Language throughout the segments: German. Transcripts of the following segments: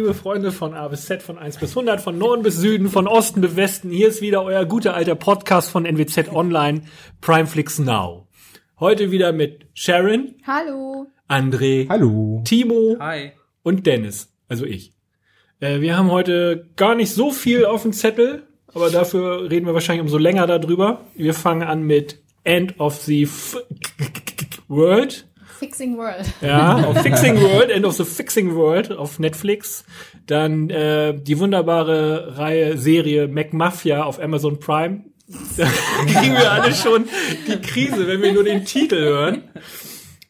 liebe Freunde von A bis Z, von 1 bis 100, von Norden bis Süden, von Osten bis Westen. Hier ist wieder euer guter alter Podcast von NWZ Online, Primeflix Now. Heute wieder mit Sharon, Hallo. André, Hallo. Timo Hi. und Dennis, also ich. Äh, wir haben heute gar nicht so viel auf dem Zettel, aber dafür reden wir wahrscheinlich umso länger darüber. Wir fangen an mit End of the F World. Fixing World. Ja, auf Fixing World, End of the Fixing World auf Netflix. Dann äh, die wunderbare Reihe Serie Mac Mafia auf Amazon Prime. Da kriegen wir alle schon die Krise, wenn wir nur den Titel hören.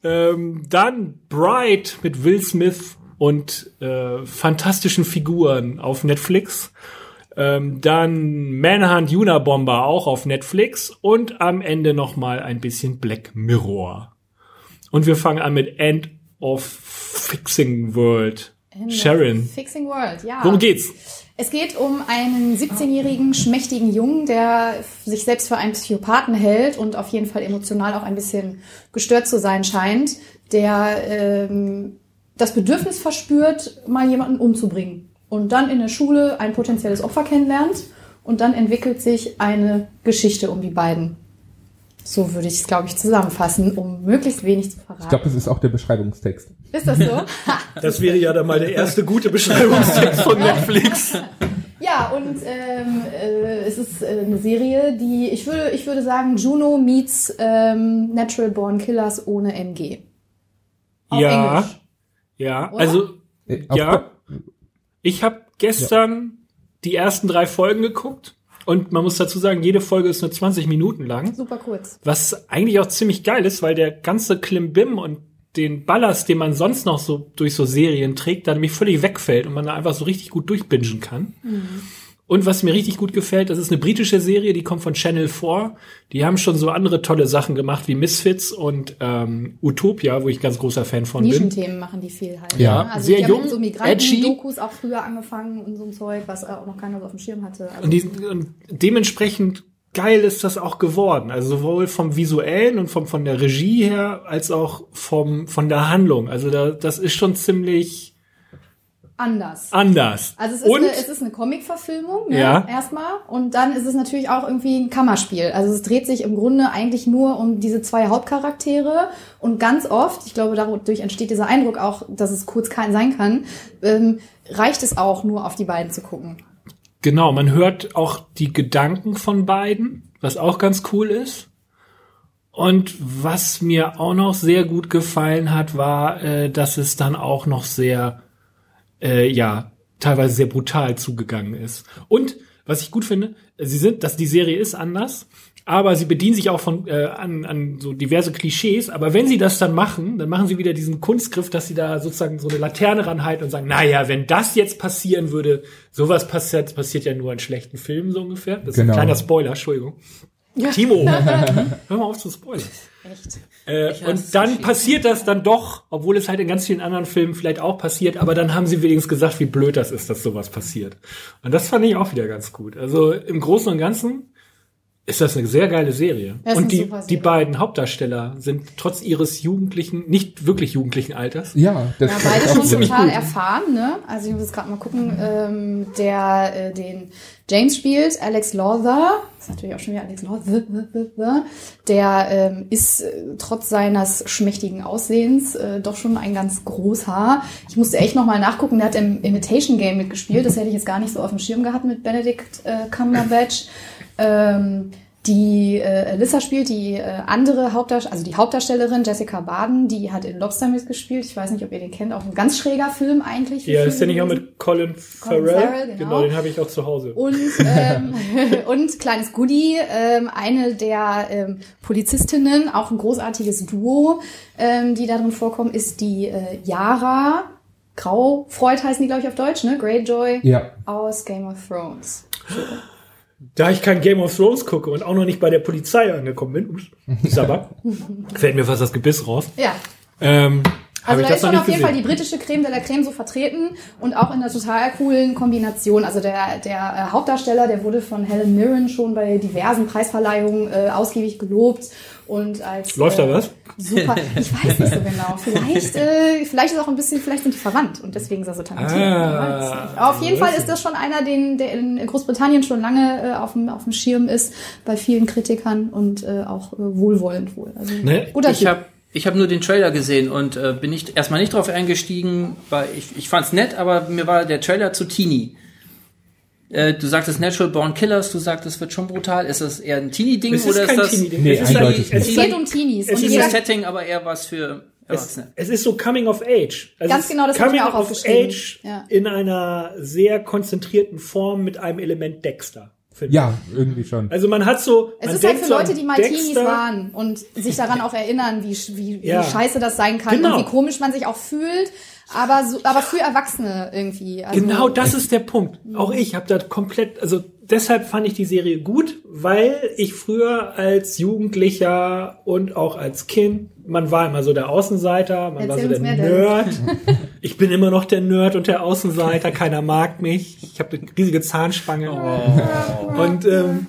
Ähm, dann Bright mit Will Smith und äh, fantastischen Figuren auf Netflix. Ähm, dann Manhunt Unabomber auch auf Netflix und am Ende noch mal ein bisschen Black Mirror. Und wir fangen an mit End of Fixing World. End Sharon, Fixing World, ja. worum geht's? Es geht um einen 17-jährigen, schmächtigen Jungen, der sich selbst für einen Psychopathen hält und auf jeden Fall emotional auch ein bisschen gestört zu sein scheint, der ähm, das Bedürfnis verspürt, mal jemanden umzubringen. Und dann in der Schule ein potenzielles Opfer kennenlernt und dann entwickelt sich eine Geschichte um die beiden. So würde ich es, glaube ich, zusammenfassen, um möglichst wenig zu verraten. Ich glaube, das ist auch der Beschreibungstext. ist das so? Das wäre ja dann mal der erste gute Beschreibungstext von Netflix. Ja, und ähm, äh, es ist äh, eine Serie, die ich würde, ich würde sagen, Juno meets ähm, Natural Born Killers ohne MG. Auf Ja. Englisch. Ja, Oder? also Äh, ja, ich habe gestern die ersten drei Folgen geguckt und man muss dazu sagen, jede Folge ist nur 20 Minuten lang. Super kurz. Was eigentlich auch ziemlich geil ist, weil der ganze Klimbim und den Ballast, den man sonst noch so durch so Serien trägt, dann nämlich völlig wegfällt und man da einfach so richtig gut durchbingen kann. Und was mir richtig gut gefällt, das ist eine britische Serie, die kommt von Channel 4. Die haben schon so andere tolle Sachen gemacht wie Misfits und ähm, Utopia, wo ich ganz großer Fan von bin. Nischenthemen machen die viel halt. Ja, ne? also sehr die jung, haben so. Migranten-Dokus auch früher angefangen und so ein Zeug, was auch noch keiner so auf dem Schirm hatte. Also, Und, die, und dementsprechend geil ist das auch geworden. Also sowohl vom visuellen und vom von der Regie her als auch vom von der Handlung. Also da, das ist schon ziemlich anders. anders. Also es ist, und eine, es ist eine Comic-Verfilmung, ne, Ja. erstmal. Und dann ist es natürlich auch irgendwie ein Kammerspiel. Also es dreht sich im Grunde eigentlich nur um diese zwei Hauptcharaktere. Und ganz oft, ich glaube, dadurch entsteht dieser Eindruck auch, dass es kurz kein sein kann, ähm, reicht es auch nur auf die beiden zu gucken. genau, man hört auch die Gedanken von beiden, was auch ganz cool ist. Und was mir auch noch sehr gut gefallen hat, war, äh, dass es dann auch noch sehr, äh, ja, teilweise sehr brutal zugegangen ist. Und was ich gut finde, sie sind, dass die Serie ist anders, aber sie bedienen sich auch von äh, an, an so diverse Klischees. Aber wenn sie das dann machen, dann machen sie wieder diesen Kunstgriff, dass sie da sozusagen so eine Laterne ranhalten und sagen, naja, wenn das jetzt passieren würde, sowas passiert, passiert ja nur in schlechten Filmen so ungefähr. Das ist ein Genau. kleiner Spoiler, Entschuldigung. Timo, hör mal auf zu spoilern. Echt. Äh, und dann Klischees. passiert das dann doch, obwohl es halt in ganz vielen anderen Filmen vielleicht auch passiert, aber dann haben sie wenigstens gesagt, wie blöd das ist, dass sowas passiert. Und das fand ich auch wieder ganz gut. Also im Großen und Ganzen ist das eine sehr geile Serie. Das und die, die beiden Hauptdarsteller sind trotz ihres jugendlichen, nicht wirklich jugendlichen Alters, Ja, das Ja, beide ist auch schon ziemlich total gut. erfahren, ne? Also ich muss jetzt gerade mal gucken, ähm, der äh, den James spielt, Alex Lawther, ist natürlich auch schon wieder Alex Lawther, der ähm, ist äh, trotz seines schmächtigen Aussehens äh, doch schon ein ganz großer. Ich musste echt nochmal nachgucken, der hat im Imitation Game mitgespielt, das hätte ich jetzt gar nicht so auf dem Schirm gehabt mit Benedict äh, Cumberbatch. Ähm, die äh, Alyssa spielt die äh, andere Hauptdarstellerin, also die Hauptdarstellerin Jessica Baden, die hat in Lobster mitgespielt. Ich weiß nicht, ob ihr den kennt, auch ein ganz schräger Film eigentlich. Ja, ist der nicht auch mit Colin Farrell? Farrell, genau. genau. den habe ich auch zu Hause. Und, ähm, und kleines Goodie, ähm, eine der ähm, Polizistinnen, auch ein großartiges Duo, ähm, die darin vorkommen, ist die äh, Yara Graufreud heißen die, glaube ich, auf Deutsch, ne? Greyjoy Ja, aus Game of Thrones. Da ich kein Game of Thrones gucke und auch noch nicht bei der Polizei angekommen bin, ups, Sabber, fällt mir fast das Gebiss raus. Ja, Ähm, Also da ist schon auf jeden Fall die britische Creme de la Creme so vertreten und auch in einer total coolen Kombination. Also der, der äh, Hauptdarsteller, der wurde von Helen Mirren schon bei diversen Preisverleihungen äh, ausgiebig gelobt und als Läuft äh, da was? Super. Ich weiß nicht so genau. Vielleicht, äh, vielleicht ist auch ein bisschen, vielleicht sind die verwandt und deswegen ist er so talentiert. Ah, auf jeden Fall ist das schon einer, den, der in Großbritannien schon lange äh, auf, dem, auf dem Schirm ist, bei vielen Kritikern und äh, auch äh, wohlwollend wohl. Also Ne? guter Ich Typ. habe ich hab nur den Trailer gesehen und äh, bin nicht erstmal nicht drauf eingestiegen, weil ich, ich fand's nett, aber mir war der Trailer zu teeny. Äh, du sagtest Natural Born Killers, du sagtest, es wird schon brutal. Ist das eher ein Teenie-Ding Es ist oder kein ist das Teenie-Ding. Nee, Es ist ein- es es geht um Teenies. es Und ist dieses Setting, aber eher was für Es, Erwachsene. es ist so Coming of Age. Also Ganz es genau, das Coming mir auch of. Age Ja. in einer sehr konzentrierten Form mit einem Element Dexter. Finde Ja, irgendwie schon. ich. Also man hat so. Es man ist halt für Leute, die mal Dexter. Teenies waren und sich daran auch erinnern, wie, wie, Ja. wie scheiße das sein kann Genau. und wie komisch man sich auch fühlt, aber so, aber für Erwachsene irgendwie. Also, Genau das ist der Punkt. Auch ich habe da komplett, also deshalb fand ich die Serie gut, weil ich früher als Jugendlicher und auch als Kind, man war immer so der Außenseiter, man Erzähl war so der mehr, Nerd. Ich bin immer noch der Nerd und der Außenseiter, keiner mag mich. Ich habe eine riesige Zahnspange und ähm,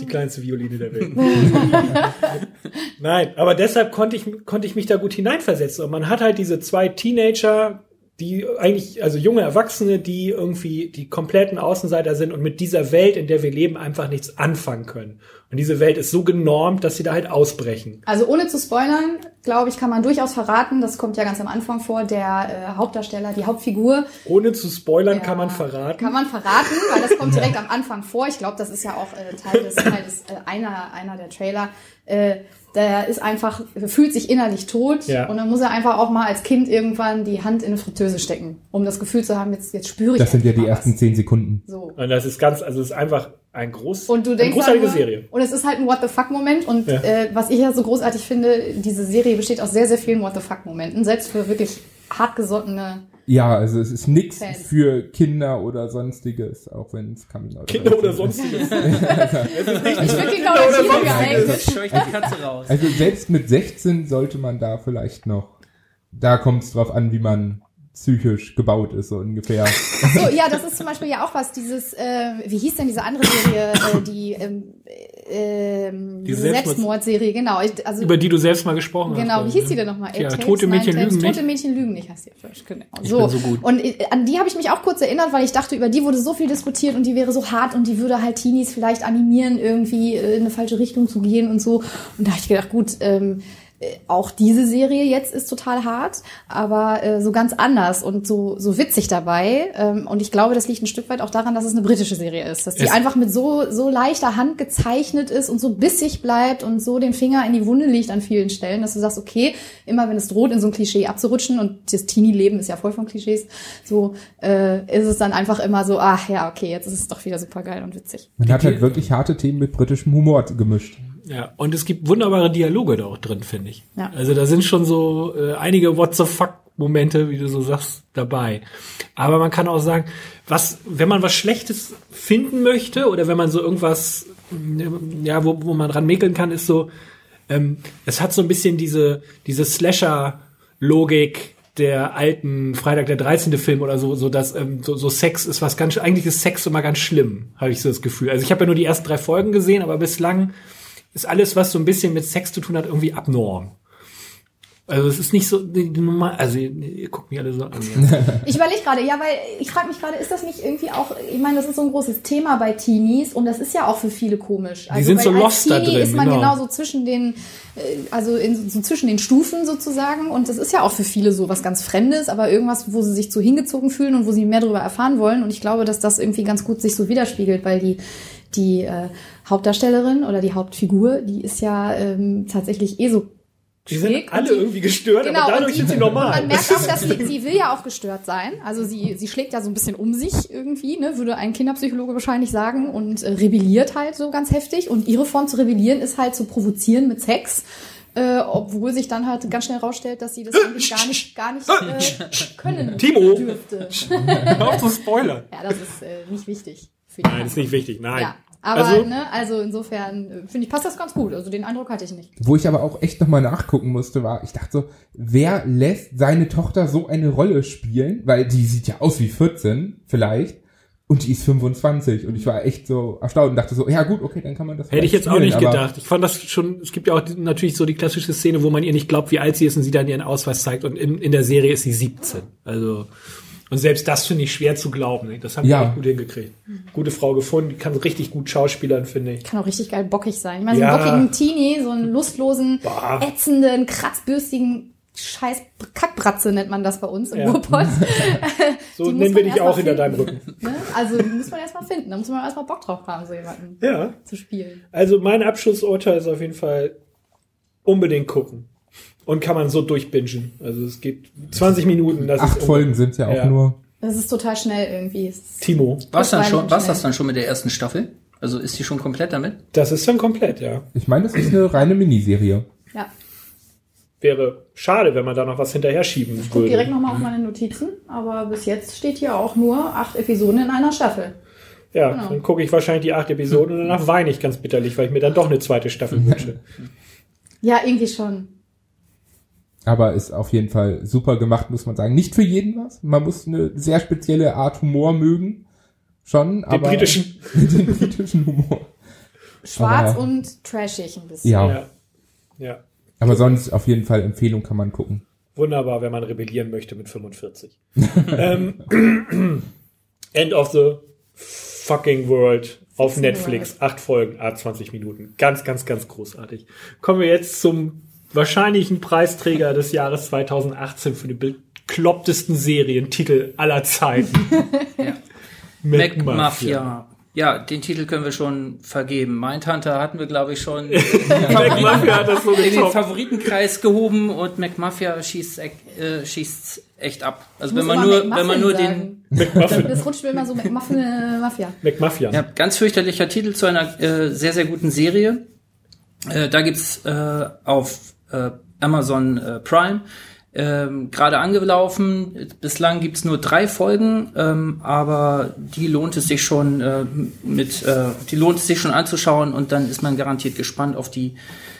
die kleinste Violine der Welt. Nein, aber deshalb konnte ich, konnte ich mich da gut hineinversetzen. Und man hat halt diese zwei Teenager, die eigentlich, also junge Erwachsene, die irgendwie die kompletten Außenseiter sind und mit dieser Welt, in der wir leben, einfach nichts anfangen können. Und diese Welt ist so genormt, dass sie da halt ausbrechen. Also ohne zu spoilern, glaube ich, kann man durchaus verraten, das kommt ja ganz am Anfang vor, der äh, Hauptdarsteller, die Hauptfigur. Ohne zu spoilern Ja, kann man verraten. Kann man verraten, weil das kommt direkt am Anfang vor. Ich glaube, das ist ja auch äh, Teil des, Teil des äh, einer, einer der Trailer. Äh, der ist einfach, fühlt sich innerlich tot Ja. und dann muss er einfach auch mal als Kind irgendwann die Hand in eine Fritteuse stecken, um das Gefühl zu haben, jetzt, jetzt spüre ich Das sind ja die ersten was. zehn Sekunden. So. Und das ist ganz, also es ist einfach ein groß, Und du eine denkst großartige nur- Serie. Und es ist halt ein What the fuck Moment. Und Ja. äh, was ich ja so großartig finde, diese Serie besteht aus sehr, sehr vielen What the fuck Momenten. Selbst für wirklich hartgesottene. Ja, also es ist nix Fans. für Kinder oder sonstiges, auch wenn es Coming Out Kinder oder ist. sonstiges. Ich finde Kinder oder sonstiges. scheucht die Katze raus. Also selbst mit 16 sollte man da vielleicht noch, da kommt es drauf an, wie man psychisch gebaut ist, so ungefähr. So, ja, das ist zum Beispiel ja auch was, dieses, äh, wie hieß denn diese andere Serie, äh, die, ähm, ähm, Die Selbstmordserie, genau. Ich, also, Über die du selbst mal gesprochen hast. Genau, wie hieß die ne? denn nochmal? Ja, Tote Mädchen lügen nicht. Tote Mädchen lügen nicht, heißt die auf genau. Bin so gut. Und äh, an die habe ich mich auch kurz erinnert, weil ich dachte, über die wurde so viel diskutiert und die wäre so hart und die würde halt Teenies vielleicht animieren, irgendwie äh, in eine falsche Richtung zu gehen und so. Und da habe ich gedacht, gut, ähm, äh, auch diese Serie jetzt ist total hart, aber äh, so ganz anders und so, so witzig dabei. Ähm, und ich glaube, das liegt ein Stück weit auch daran, dass es eine britische Serie ist. Dass die Es- einfach mit so, so leichter Hand gezeichnet ist und so bissig bleibt und so den Finger in die Wunde legt an vielen Stellen, dass du sagst, okay, immer wenn es droht, in so ein Klischee abzurutschen und das Teenie-Leben ist ja voll von Klischees, so äh, ist es dann einfach immer so, ach ja, okay, jetzt ist es doch wieder super geil und witzig. Man hat halt wirklich harte Themen mit britischem Humor gemischt. Ja, und es gibt wunderbare Dialoge da auch drin, finde ich. Ja. Also da sind schon so äh, einige What the fuck Momente, wie du so sagst, dabei. Aber man kann auch sagen, was, wenn man was Schlechtes finden möchte oder wenn man so irgendwas, mm, ja, wo, wo man dran mäkeln kann, ist so, ähm, es hat so ein bisschen diese, diese Slasher-Logik der alten Freitag der 13. Film oder so, so dass ähm, so, so Sex ist was ganz, eigentlich ist Sex immer ganz schlimm, habe ich so das Gefühl. Also ich habe ja nur die ersten drei Folgen gesehen, aber bislang ist alles, was so ein bisschen mit Sex zu tun hat, irgendwie abnorm. Also es ist nicht so die, die normal, also ihr, ihr guckt mich alle so an. Ja. Ich überlege gerade, ja, weil ich frage mich gerade, ist das nicht irgendwie auch, ich meine, das ist so ein großes Thema bei Teenies und das ist ja auch für viele komisch. Also, sind so lost da Teenie drin, ist man genau. genau so zwischen den, äh, also in, so zwischen den Stufen sozusagen und das ist ja auch für viele so was ganz Fremdes, aber irgendwas, wo sie sich so hingezogen fühlen und wo sie mehr darüber erfahren wollen und ich glaube, dass das irgendwie ganz gut sich so widerspiegelt, weil die die äh, Hauptdarstellerin oder die Hauptfigur, die ist ja ähm, tatsächlich eh so Die sind alle die- irgendwie gestört, Genau, aber und dadurch die- sind sie normal. man merkt auch, dass sie, sie will ja auch gestört sein. Also sie, sie schlägt ja so ein bisschen um sich irgendwie, ne, würde ein Kinderpsychologe wahrscheinlich sagen, und äh, rebelliert halt so ganz heftig. Und ihre Form zu rebellieren ist halt zu provozieren mit Sex. Äh, obwohl sich dann halt ganz schnell rausstellt, dass sie das eigentlich gar nicht, gar nicht äh, können Timo! dürfte. Hör auf zu spoilern. Ja, das ist äh, nicht wichtig. Für die Nein, ist nicht wichtig, nein. Ja. Aber, Also- ne, also insofern, äh, finde ich, passt das ganz gut. Also den Eindruck hatte ich nicht. Wo ich aber auch echt nochmal nachgucken musste, war, ich dachte so, wer lässt seine Tochter so eine Rolle spielen? Weil die sieht ja aus wie 14, vielleicht. Und die ist 25. Und ich war echt so erstaunt und dachte so, ja gut, okay, dann kann man das Hätte ich jetzt auch nicht spielen, gedacht. Ich fand das schon, es gibt ja auch die, natürlich so die klassische Szene, wo man ihr nicht glaubt, wie alt sie ist und sie dann ihren Ausweis zeigt und in, in der Serie ist sie 17. Also, und selbst das finde ich schwer zu glauben. ne? Das haben Ja. die echt gut hingekriegt. Gute Frau gefunden, die kann richtig gut schauspielern, finde ich. Kann auch richtig geil bockig sein. Ich meine, so Ja. einen bockigen Teenie, so einen lustlosen, Bah. ätzenden, kratzbürstigen Scheiß Kackbratze nennt man das bei uns im Ja. Ruhrpott. So nennen wir dich auch hinter deinem. Rücken. ne? Also die muss man erstmal finden. Da muss man erstmal Bock drauf haben, so jemanden Ja. zu spielen. Also mein Abschlussurteil ist auf jeden Fall unbedingt gucken. Und kann man so durchbingen. Also es geht 20 Minuten. Das Acht ist Folgen sind ja auch Ja. nur. Das ist total schnell irgendwie. Timo. Was dann schon, was das dann schon mit der ersten Staffel? Also ist die schon komplett damit? Das ist dann komplett, ja. Ich meine, das ist eine reine Miniserie. Ja. Wäre schade, wenn man da noch was hinterher schieben Ich gucke direkt würde. nochmal auf meine Notizen, aber bis jetzt steht hier auch nur acht Episoden in einer Staffel. Ja, Genau. dann gucke ich wahrscheinlich die acht Episoden und danach weine ich ganz bitterlich, weil ich mir dann doch eine zweite Staffel wünsche. Ja, irgendwie schon. Aber ist auf jeden Fall super gemacht, muss man sagen. Nicht für jeden was. Man muss eine sehr spezielle Art Humor mögen. Schon, Den aber. britischen. den britischen Humor. Schwarz Aber- und trashig ein bisschen. Ja. Ja. ja. Aber sonst auf jeden Fall Empfehlung kann man gucken. Wunderbar, wenn man rebellieren möchte mit 45. ähm, End of the fucking world auf Netflix. Acht Folgen, a 20 Minuten. Ganz, ganz, ganz großartig. Kommen wir jetzt zum wahrscheinlichen Preisträger des Jahres 2018 für die beklopptesten Serientitel aller Zeiten. Ja. Mac Mac Mafia. Ja, den Titel können wir schon vergeben. Mindhunter hatten wir, glaube ich, schon Mac Mafia hat das so in den. Favoritenkreis gehoben und McMafia schießt äh, schießt's echt ab. Also wenn man nur, wenn man nur den sagen. McMuffin. Das rutscht mir immer so McMuffin äh, Mafia. McMafia. ja, ganz fürchterlicher Titel zu einer äh, sehr sehr guten Serie. Äh, da gibt's äh, auf äh, Amazon äh, Prime ähm, gerade angelaufen. Bislang gibt's nur drei Folgen, ähm, aber die lohnt es sich schon äh, mit, äh, die lohnt es sich schon anzuschauen und dann ist man garantiert gespannt auf die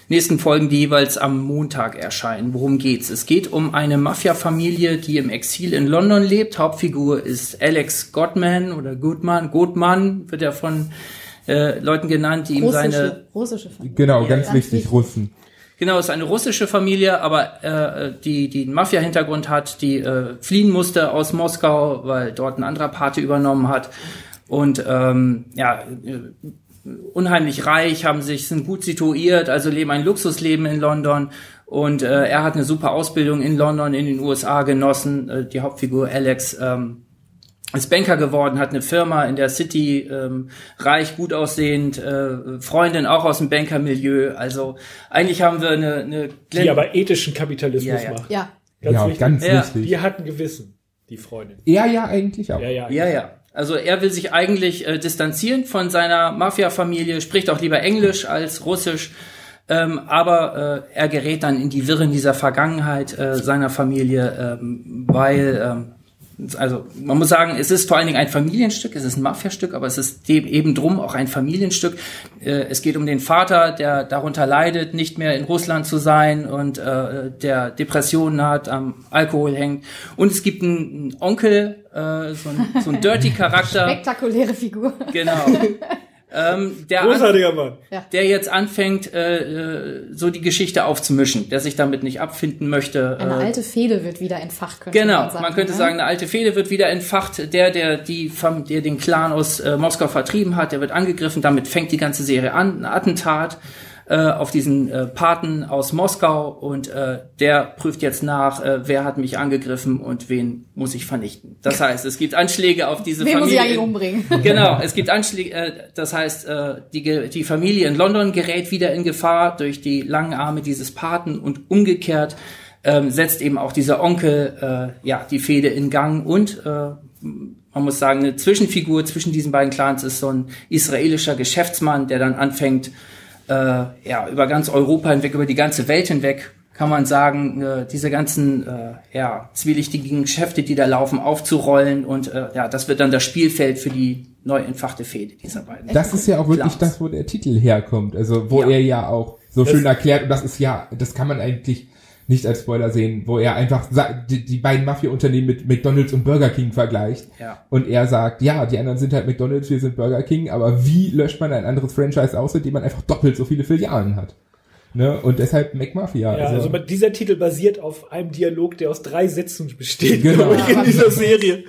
nächsten Folgen, die jeweils am Montag erscheinen. Worum geht's? Es geht um eine Mafia-Familie, die im Exil in London lebt. Hauptfigur ist Alex Gottman oder Goodman. Goodman wird er von äh, Leuten genannt, die ihm seine Russische, russische Familie. Genau, ganz, wichtig. Russen. Genau, ist eine russische Familie, aber äh, die die einen Mafia-Hintergrund hat, die äh, fliehen musste aus Moskau, weil dort ein anderer Pate übernommen hat und ähm, ja äh, unheimlich reich, haben sich sind gut situiert, also leben ein Luxusleben in London und äh, er hat eine super Ausbildung in London in den USA genossen. Äh, die Hauptfigur Alex ähm, ist Banker geworden, hat eine Firma in der City, ähm, reich, gut aussehend, äh, Freundin auch aus dem Bankermilieu. Also eigentlich haben wir eine, eine Die aber ethischen Kapitalismus Ja, ja. macht. Ja. Ganz ja, wichtig. ganz Ja. wichtig. Die hat ein Gewissen, die Freundin. Er ja eigentlich auch. Ja, ja. Ja, ja. Also er will sich eigentlich äh, distanzieren von seiner Mafia-Familie, spricht auch lieber Englisch als Russisch, ähm, aber äh, er gerät dann in die Wirren dieser Vergangenheit äh, seiner Familie, ähm, weil, ähm, also man muss sagen, es ist vor allen Dingen ein Familienstück, es ist ein Mafia-Stück, aber es ist eben drum auch ein Familienstück. Äh, es geht um den Vater, der darunter leidet, nicht mehr in Russland zu sein und äh, der Depressionen hat, am Alkohol hängt. Und es gibt einen, einen Onkel, äh, so ein, so ein Dirty-Charakter. Spektakuläre Figur. Genau. ähm, der, an, Großartiger Mann. der jetzt anfängt, äh, äh, so die Geschichte aufzumischen, der sich damit nicht abfinden möchte. Eine äh, alte Fehde wird wieder entfacht, könnte Genau, man sagen. man könnte ne? sagen, eine alte Fehde wird wieder entfacht. Der, der die, der den Clan aus äh, Moskau vertrieben hat, der wird angegriffen. Damit fängt die ganze Serie an. Ein Attentat äh, auf diesen äh, Paten aus Moskau und äh, der prüft jetzt nach, äh, wer hat mich angegriffen und wen muss ich vernichten. Das heißt, es gibt Anschläge auf diese Wen muss ich Familie. eigentlich umbringen? Genau, es gibt Anschläge, äh, das heißt, äh, die, die Familie in London gerät wieder in Gefahr durch die langen Arme dieses Paten und umgekehrt ähm, setzt eben auch dieser Onkel äh, ja die Fehde in Gang und äh, man muss sagen, eine Zwischenfigur zwischen diesen beiden Clans ist so ein israelischer Geschäftsmann, der dann anfängt, äh, ja, über ganz Europa hinweg, über die ganze Welt hinweg kann man sagen, äh, diese ganzen äh, ja, zwielichtigen Geschäfte, die da laufen, aufzurollen und äh, ja, das wird dann das Spielfeld für die neu entfachte Fehde dieser beiden. Das ist ja auch wirklich Clans. das, wo der Titel herkommt. Also wo Ja. er ja auch so schön erklärt, und das ist ja, das kann man eigentlich nicht als Spoiler sehen, wo er einfach die, die beiden Mafia-Unternehmen mit McDonalds und Burger King vergleicht. Ja. Und er sagt, ja, die anderen sind halt McDonalds, wir sind Burger King, aber wie löscht man ein anderes Franchise aus, indem man einfach doppelt so viele Filialen hat? Ne? Und deshalb McMafia. Ja, also dieser Titel basiert auf einem Dialog, der aus drei Sätzen besteht, Genau. glaube ich, in dieser Serie.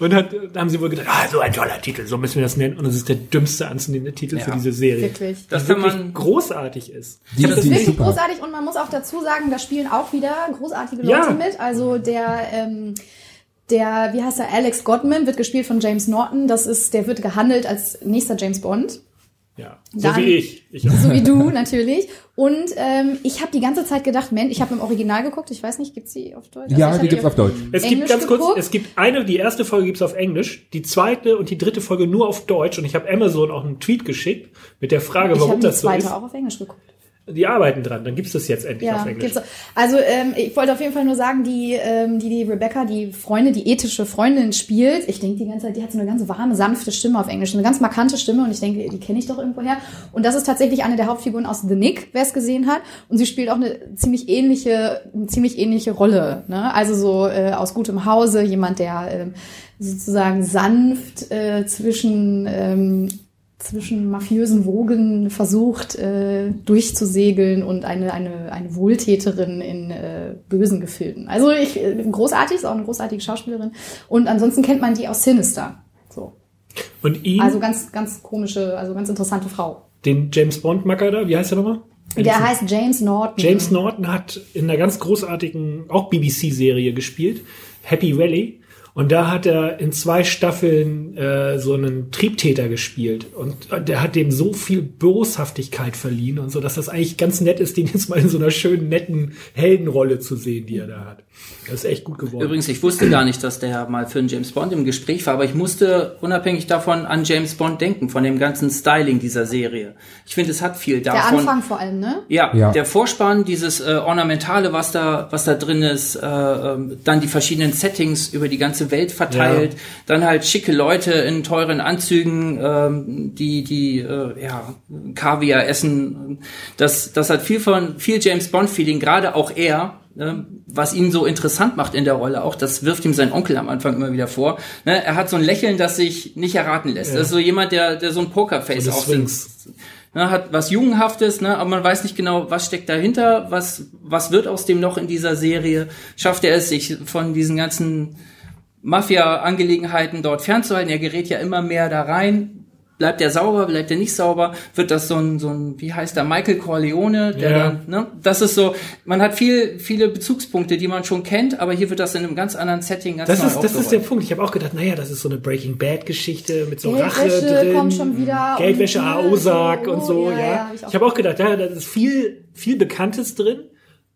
Und hat, da haben sie wohl gedacht, ah, so ein toller Titel, so müssen wir das nennen. Und das ist der dümmste anzunehmende Titel Ja. für diese Serie. Wirklich. Das Die wirklich man großartig ist. die, Das ist wirklich super. großartig und man muss auch dazu sagen, da spielen auch wieder großartige Ja. Leute mit. Also der, ähm, der, wie heißt er, Alex Godman wird gespielt von James Norton. Das ist, der wird gehandelt als nächster James Bond. Ja, so Dann- wie ich. ich auch. So wie du natürlich. Und ähm, ich habe die ganze Zeit gedacht, Mensch, ich habe im Original geguckt. Ich weiß nicht, gibt's die auf Deutsch? Also Ja, ich die gibt's auf Deutsch. Es gibt ganz kurz, geguckt. es gibt eine, die erste Folge gibt's auf Englisch, die zweite und die dritte Folge nur auf Deutsch. Und ich habe Amazon auch einen Tweet geschickt mit der Frage, Ich warum habe die das so zweite ist. auch auf Englisch geguckt. Die arbeiten dran, dann gibt's das jetzt endlich Ja, auf Englisch. gibt's. Also ähm, ich wollte auf jeden Fall nur sagen, die, ähm, die, die Rebecca, die Freundin, die ethische Freundin spielt. Ich denke die ganze Zeit, die hat so eine ganz warme, sanfte Stimme auf Englisch, eine ganz markante Stimme und ich denke, die kenne ich doch irgendwoher. Und das ist tatsächlich eine der Hauptfiguren aus The Nick, wer es gesehen hat. Und sie spielt auch eine ziemlich ähnliche, eine ziemlich ähnliche Rolle. Ne? Also so äh, aus gutem Hause, jemand, der ähm, sozusagen sanft äh, zwischen ähm, zwischen mafiösen Wogen versucht äh, durchzusegeln und eine, eine, eine Wohltäterin in äh, bösen Gefilden. Also ich äh, großartig, ist auch eine großartige Schauspielerin. Und ansonsten kennt man die aus Sinister. So. Und ihn, Also ganz, ganz komische, also ganz interessante Frau. den James Bond Macker da, wie heißt der nochmal? Der heißt James Norton. James Norton hat in einer ganz großartigen, auch BBC-Serie gespielt, Happy Valley. Und da hat er in zwei Staffeln äh, so einen Triebtäter gespielt. Und der hat dem so viel Boshaftigkeit verliehen und so, dass das eigentlich ganz nett ist, den jetzt mal in so einer schönen, netten Heldenrolle zu sehen, die er da hat. Das ist echt gut geworden. Übrigens, ich wusste gar nicht, dass der mal für einen James Bond im Gespräch war, aber ich musste unabhängig davon an James Bond denken, von dem ganzen Styling dieser Serie. Ich finde, es hat viel Der davon. Anfang vor allem, ne? Ja, Ja. der Vorspann, dieses äh, Ornamentale, was da, was da drin ist, äh, ähm, dann die verschiedenen Settings über die ganze Welt verteilt, Ja. dann halt schicke Leute in teuren Anzügen, ähm, die, die äh, ja, Kaviar essen. Das, das hat viel von viel James Bond-Feeling, gerade auch er. Ne, Was ihn so interessant macht in der Rolle, auch das wirft ihm sein Onkel am Anfang immer wieder vor. Ne, er hat so ein Lächeln, das sich nicht erraten lässt. Das ist so jemand, der, der so ein Pokerface So aufsetzt ne, hat was Jungenhaftes, ne, aber man weiß nicht genau, was steckt dahinter, was, was wird aus dem noch in dieser Serie. Schafft er es, sich von diesen ganzen Mafia-Angelegenheiten dort fernzuhalten? Er gerät ja immer mehr da rein. Bleibt er sauber, bleibt er nicht sauber? Wird das so ein, so ein, wie heißt der, Michael Corleone? Der Ja. dann, ne? Das ist so, man hat viel, viele Bezugspunkte, die man schon kennt, aber hier wird das in einem ganz anderen Setting ganz das neu ist, das ist der. Punkt. Ich habe auch gedacht, naja, das ist so eine Breaking Bad Geschichte mit so Rache Geldwäsche drin. kommt schon wieder Geldwäsche und- AO-Sarg so, und so, ja, ja. ja, hab ich ich auch habe auch gedacht, ja, da ist viel, viel Bekanntes drin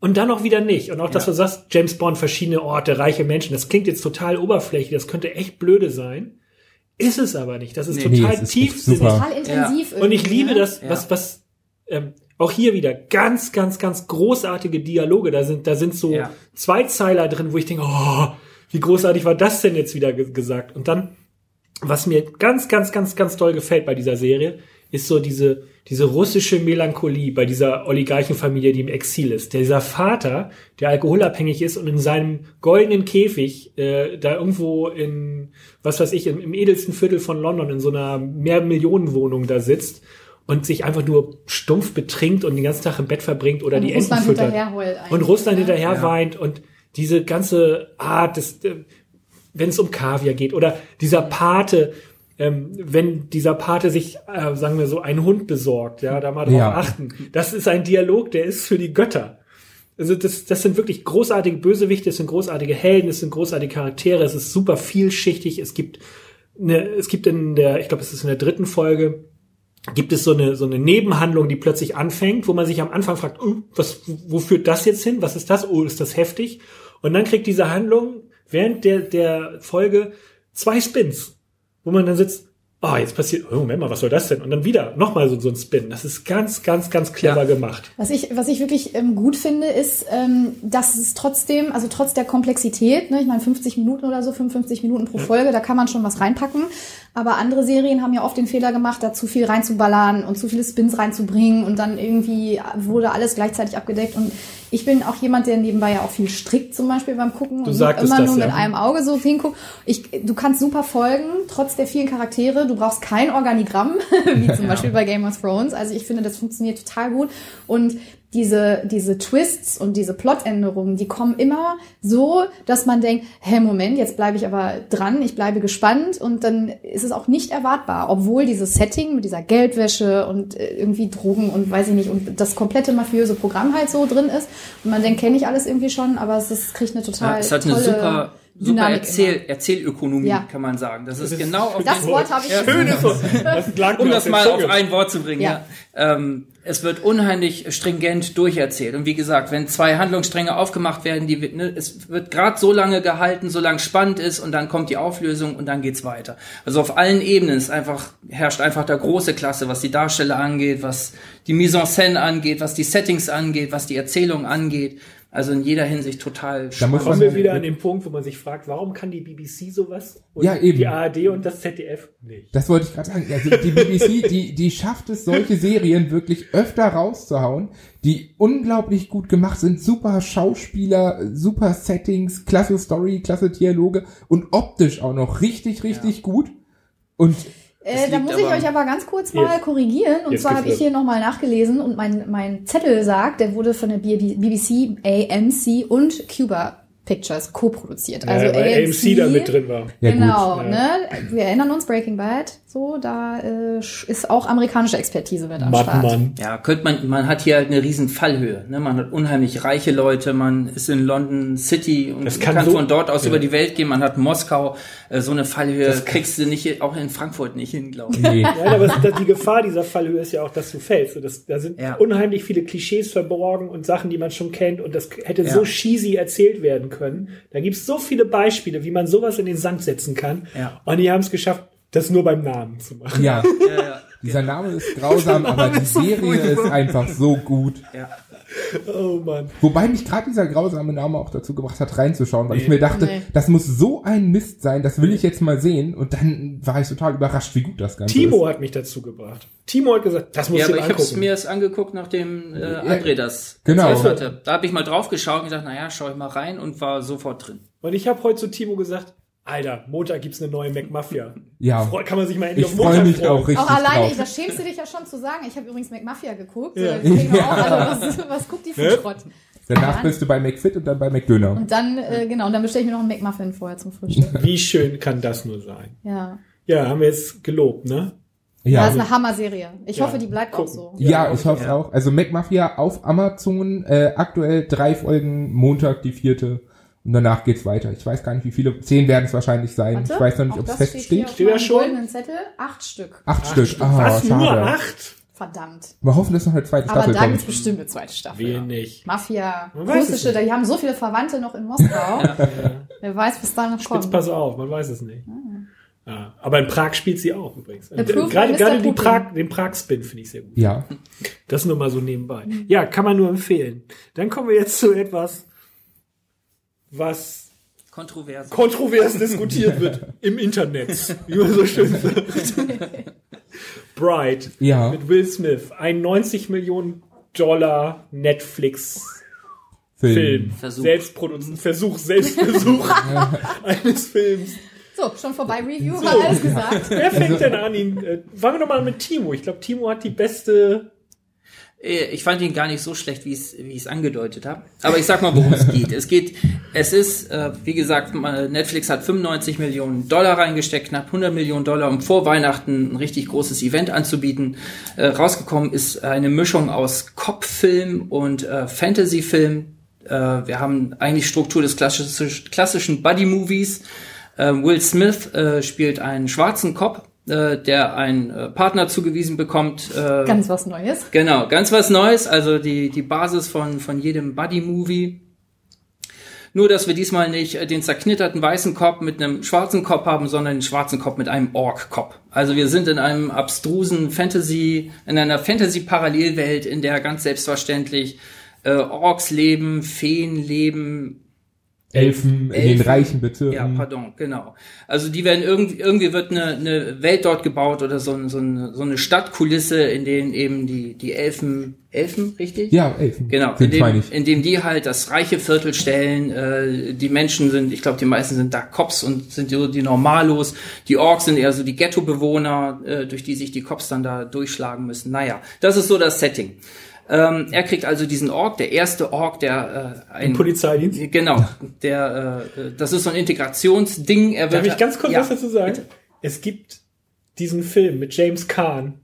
und dann auch wieder nicht. Und auch, dass du sagst, James Bond, verschiedene Orte, reiche Menschen, das klingt jetzt total oberflächlich, das könnte echt blöde sein. Ist es aber nicht. Das ist Nee. total Nee, tiefsinnig. super. Total intensiv. Und ich liebe ne? das, Ja. was, was, ähm, auch hier wieder ganz, ganz, ganz großartige Dialoge. Da sind, da sind so Ja. zwei Zeiler drin, wo ich denke, oh, wie großartig war das denn jetzt wieder ge gesagt? Und dann, was mir ganz, ganz, ganz, ganz toll gefällt bei dieser Serie, ist so diese, diese russische Melancholie bei dieser Oligarchenfamilie, die im Exil ist. Dieser Vater, der alkoholabhängig ist und in seinem goldenen Käfig äh, da irgendwo in, was weiß ich, im, im edelsten Viertel von London in so einer Mehrmillionenwohnung da sitzt und sich einfach nur stumpf betrinkt und den ganzen Tag im Bett verbringt oder Und die Enten Russland füttert. hinterher heult eigentlich, Und Russland ne? hinterher Ja. weint und diese ganze Art des, äh, wenn es um Kaviar geht oder dieser Pate, ähm, wenn dieser Pate sich, äh, sagen wir so, einen Hund besorgt, ja, da mal drauf Ja. achten. Das ist ein Dialog, der ist für die Götter. Also das, das sind wirklich großartige Bösewichte, es sind großartige Helden, es sind großartige Charaktere, es ist super vielschichtig. Es gibt eine, es gibt in der, ich glaube, es ist in der dritten Folge, gibt es so eine, so eine Nebenhandlung, die plötzlich anfängt, wo man sich am Anfang fragt, oh, was, wo führt das jetzt hin? Was ist das? Oh, ist das heftig? Und dann kriegt diese Handlung während der, der Folge zwei Spins, wo man dann sitzt, oh, jetzt passiert, oh, Moment mal, was soll das denn? Und dann wieder nochmal so, so ein Spin. Das ist ganz, ganz, ganz clever Ja. gemacht. Was ich, was ich wirklich ähm, gut finde, ist, ähm, dass es trotzdem, also trotz der Komplexität, ne, ich meine 50 Minuten oder so, 55 Minuten pro Folge, da kann man schon was reinpacken. Aber andere Serien haben ja oft den Fehler gemacht, da zu viel reinzuballern und zu viele Spins reinzubringen und dann irgendwie wurde alles gleichzeitig abgedeckt. Und ich bin auch jemand, der nebenbei ja auch viel strickt, zum Beispiel beim Gucken und sagtest immer das, nur ja. mit einem Auge so hinguckt. Ich, du kannst super folgen, trotz der vielen Charaktere. Du brauchst kein Organigramm, wie zum Beispiel bei Game of Thrones. Also ich finde, das funktioniert total gut. Und diese, diese Twists und diese Plotänderungen, die kommen immer so, dass man denkt, hä, Moment, jetzt bleibe ich aber dran, ich bleibe gespannt und dann ist es auch nicht erwartbar, obwohl dieses Setting mit dieser Geldwäsche und äh, irgendwie Drogen und weiß ich nicht und das komplette mafiöse Programm halt so drin ist und man denkt, kenne ich alles irgendwie schon, aber es ist, kriegt eine total Ja, es hat eine tolle super, super Dynamik Erzähl, immer. Erzählökonomie, Ja. kann man sagen. Das ist ist- genau auf Das Wort habe ich Schön ist so. Das um das mal auf ein Wort zu bringen. Ja. Ja. Ähm, es wird unheimlich stringent durcherzählt. Und wie gesagt, wenn zwei Handlungsstränge aufgemacht werden, die, ne, es wird gerade so lange gehalten, solange spannend ist und dann kommt die Auflösung und dann geht's weiter. Also auf allen Ebenen ist einfach, herrscht einfach da große Klasse, was die Darsteller angeht, was die Mise en scène angeht, was die Settings angeht, was die Erzählung angeht. Also in jeder Hinsicht total Da muss man- wir wieder an den Punkt, wo man sich fragt, warum kann die BBC sowas und Ja, eben. die ARD und das ZDF nicht? Das wollte ich gerade sagen. Also die BBC, die, die schafft es, solche Serien wirklich öfter rauszuhauen, die unglaublich gut gemacht sind. Super Schauspieler, super Settings, klasse Story, klasse Dialoge und optisch auch noch richtig, richtig gut. Und Äh, da muss ich euch aber ganz kurz mal Jetzt. korrigieren. Und zwar habe ich hier nochmal nachgelesen und mein, mein Zettel sagt, der wurde von der BBC, AMC und Cuba Pictures co-produziert. Also ja, weil AMC da mit drin war. ja genau, gut. ne? Wir erinnern uns Breaking Bad. So, da äh, ist auch amerikanische Expertise mit am Start. Mattmann. Ja, könnte man, man hat hier halt eine riesen Fallhöhe. Ne? Man hat unheimlich reiche Leute, man ist in London City und Das kann, kann so- von dort aus ja. über die Welt gehen. Man hat Moskau, äh, so eine Fallhöhe Das kriegst du nicht, auch in Frankfurt nicht hin, glaube ich. Nee. Ja, aber das- die Gefahr dieser Fallhöhe ist ja auch, dass du fällst. Und das, da sind Ja. unheimlich viele Klischees verborgen und Sachen, die man schon kennt. Und das hätte Ja. so cheesy erzählt werden können. Da gibt es so viele Beispiele, wie man sowas in den Sand setzen kann. Ja. Und die haben es geschafft, das nur beim Namen zu machen. Ja, Ja, ja, dieser Name ist grausam, aber die ist so Serie ist einfach so gut. ja. Oh Mann. Wobei mich gerade dieser grausame Name auch dazu gebracht hat, reinzuschauen, weil ich mir dachte, Nee. das muss so ein Mist sein, das will ich jetzt mal sehen. Und dann war ich total überrascht, wie gut das Ganze Timo ist. hat mich dazu gebracht. Timo hat gesagt, das muss ja ich aber mir ich habe angucken. mir das angeguckt, nachdem äh, André das Genau. hatte. Da habe ich mal drauf geschaut und gesagt, naja, schau ich mal rein und war sofort drin. Und ich habe heute zu Timo gesagt, Alter, Montag gibt's eine neue McMafia. Ja, Freu- Kann man sich mal endlich ich auf Montag freue mich freuen. auch richtig Auch alleine, drauf. das schämst du dich ja schon zu sagen. Ich habe übrigens McMafia geguckt. Ja. Ja. Auch, also, was, was guckt die für Ne? Schrott? Danach bist du bei McFit und dann bei McDöner. Und dann, äh, genau, und dann bestelle ich mir noch einen McMuffin vorher zum Frühstück. Wie schön kann das nur sein? Ja. Ja, haben wir jetzt gelobt, ne? Das Ja, ist eine Hammer-Serie. Ich Ja. hoffe, die bleibt auch Gucken. so. ja, ich hoffe auch. Also McMafia auf Amazon, äh, aktuell drei Folgen, Montag die vierte. Und danach geht's weiter. Ich weiß gar nicht, wie viele. Zehn werden es wahrscheinlich sein. Warte, ich weiß noch nicht, ob es das fest steht. meinem schon? Zettel. Acht Stück. Acht Stück. Ah, Was? Nur schade. acht? Verdammt. Wir hoffen, dass noch eine zweite Aber Staffel da kommt. gibt's bestimmt eine zweite Staffel. Wir nicht. Mafia, Man russische, nicht. die haben so viele Verwandte noch in Moskau. Wer weiß, was da noch Jetzt kommt. pass auf, man weiß es nicht. Ja, aber in Prag spielt sie auch übrigens. Approved Gerade gerade die. Prag, den Prag-Spin finde ich sehr gut. Ja. Das nur mal so nebenbei. Ja, kann man nur empfehlen. Dann kommen wir jetzt zu etwas, was Kontroverse. kontrovers diskutiert wird im Internet. Wie man so schön sagt. Bright Ja. mit Will Smith. Ein 90 Millionen Dollar Netflix Film. Film. Versuch. Selbstproduziert. Versuch, Selbstversuch eines Films. So, schon vorbei Review, war alles gesagt. Wer fängt denn an ihn? Äh, fangen wir doch mal mit Timo. Ich glaube, Timo hat die beste. Äh, Ich fand ihn gar nicht so schlecht, wie ich es angedeutet habe. Aber ich sag mal, worum es geht. Es geht, es ist, äh, wie gesagt, Netflix hat 95 Millionen Dollar reingesteckt, knapp 100 Millionen Dollar, um vor Weihnachten ein richtig großes Event anzubieten. Äh, rausgekommen ist eine Mischung aus Cop-Film und äh, Fantasy-Film. Äh, wir haben eigentlich Struktur des klassisch, klassischen Buddy-Movies. Äh, Will Smith spielt einen schwarzen Cop, äh, der einen äh, Partner zugewiesen bekommt. Äh, Ganz was Neues. Genau, ganz was Neues, also die, die Basis von, von jedem Buddy-Movie. Nur, dass wir diesmal nicht äh, den zerknitterten weißen Kopf mit einem schwarzen Kopf haben, sondern den schwarzen Kopf mit einem Ork-Kopf. Also wir sind in einem abstrusen Fantasy, in einer Fantasy-Parallelwelt, in der ganz selbstverständlich äh, Orks leben, Feen leben, Elfen, in den Elfen. reichen bitte. ja, pardon, genau. Also die werden irgendwie, irgendwie wird eine, eine Welt dort gebaut oder so, so, eine, so eine Stadtkulisse, in denen eben die, die Elfen, Elfen, richtig? Ja, Elfen. Genau, in dem, in dem die halt das reiche Viertel stellen. Äh, die Menschen sind, ich glaube, die meisten sind da Cops und sind so die Normalos. Die Orks sind eher so die Ghetto-Bewohner, äh, durch die sich die Cops dann da durchschlagen müssen. Naja, das ist so das Setting. Ähm, er kriegt also diesen Ork, der erste Ork, der äh, ein Polizeidienst. Genau, der, äh, das ist so ein Integrationsding. Er wird, Darf ich ganz kurz ja, was dazu sagen? Es gibt diesen Film mit James Caan,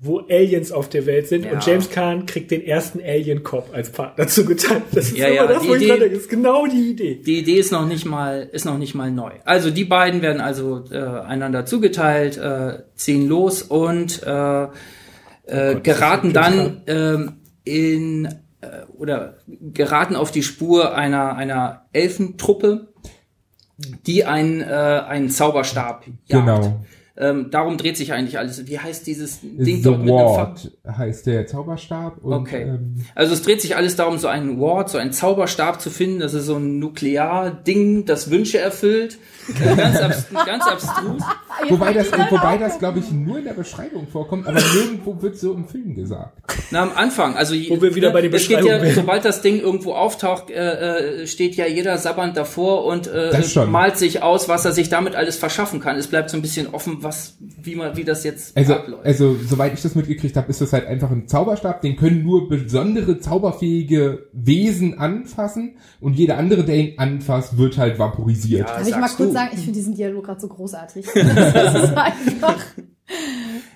wo Aliens auf der Welt sind Ja. und James Caan kriegt den ersten Alien-Cop als Partner zugeteilt. Das ist Ja, immer ja, das, die wo ich Idee- denke. Das ist genau die Idee. Die Idee ist noch nicht mal, ist noch nicht mal neu. Also die beiden werden also äh, einander zugeteilt, äh, ziehen los und äh, äh, Gott, geraten dann ähm, in äh, oder geraten auf die Spur einer einer Elfentruppe, die einen äh, einen Zauberstab jagt. Genau. Ähm, darum dreht sich eigentlich alles. Wie heißt dieses Ding The dort mit einem Fa- Ward heißt der Zauberstab. Und, Okay. Ähm, Also es dreht sich alles darum, so einen Ward, so einen Zauberstab zu finden. Das ist so ein Nuklearding, das Wünsche erfüllt. Ganz, abs ganz abstrus. wobei das, wobei das glaube ich nur in der Beschreibung vorkommt, aber nirgendwo wird so im Film gesagt. Na, am Anfang, also Wo wir wieder bei den es geht ja, sobald das Ding irgendwo auftaucht, äh, äh, steht ja jeder sabbernd davor und äh, malt sich aus, was er sich damit alles verschaffen kann. Es bleibt so ein bisschen offen, was, wie man, wie das jetzt Also, abläuft. also soweit ich das mitgekriegt habe, ist das halt einfach ein Zauberstab, den können nur besondere zauberfähige Wesen anfassen und jeder andere, der ihn anfasst, wird halt vaporisiert. Ja, Darf ich mal kurz du. sagen, ich finde diesen Dialog gerade so großartig. Das ist einfach.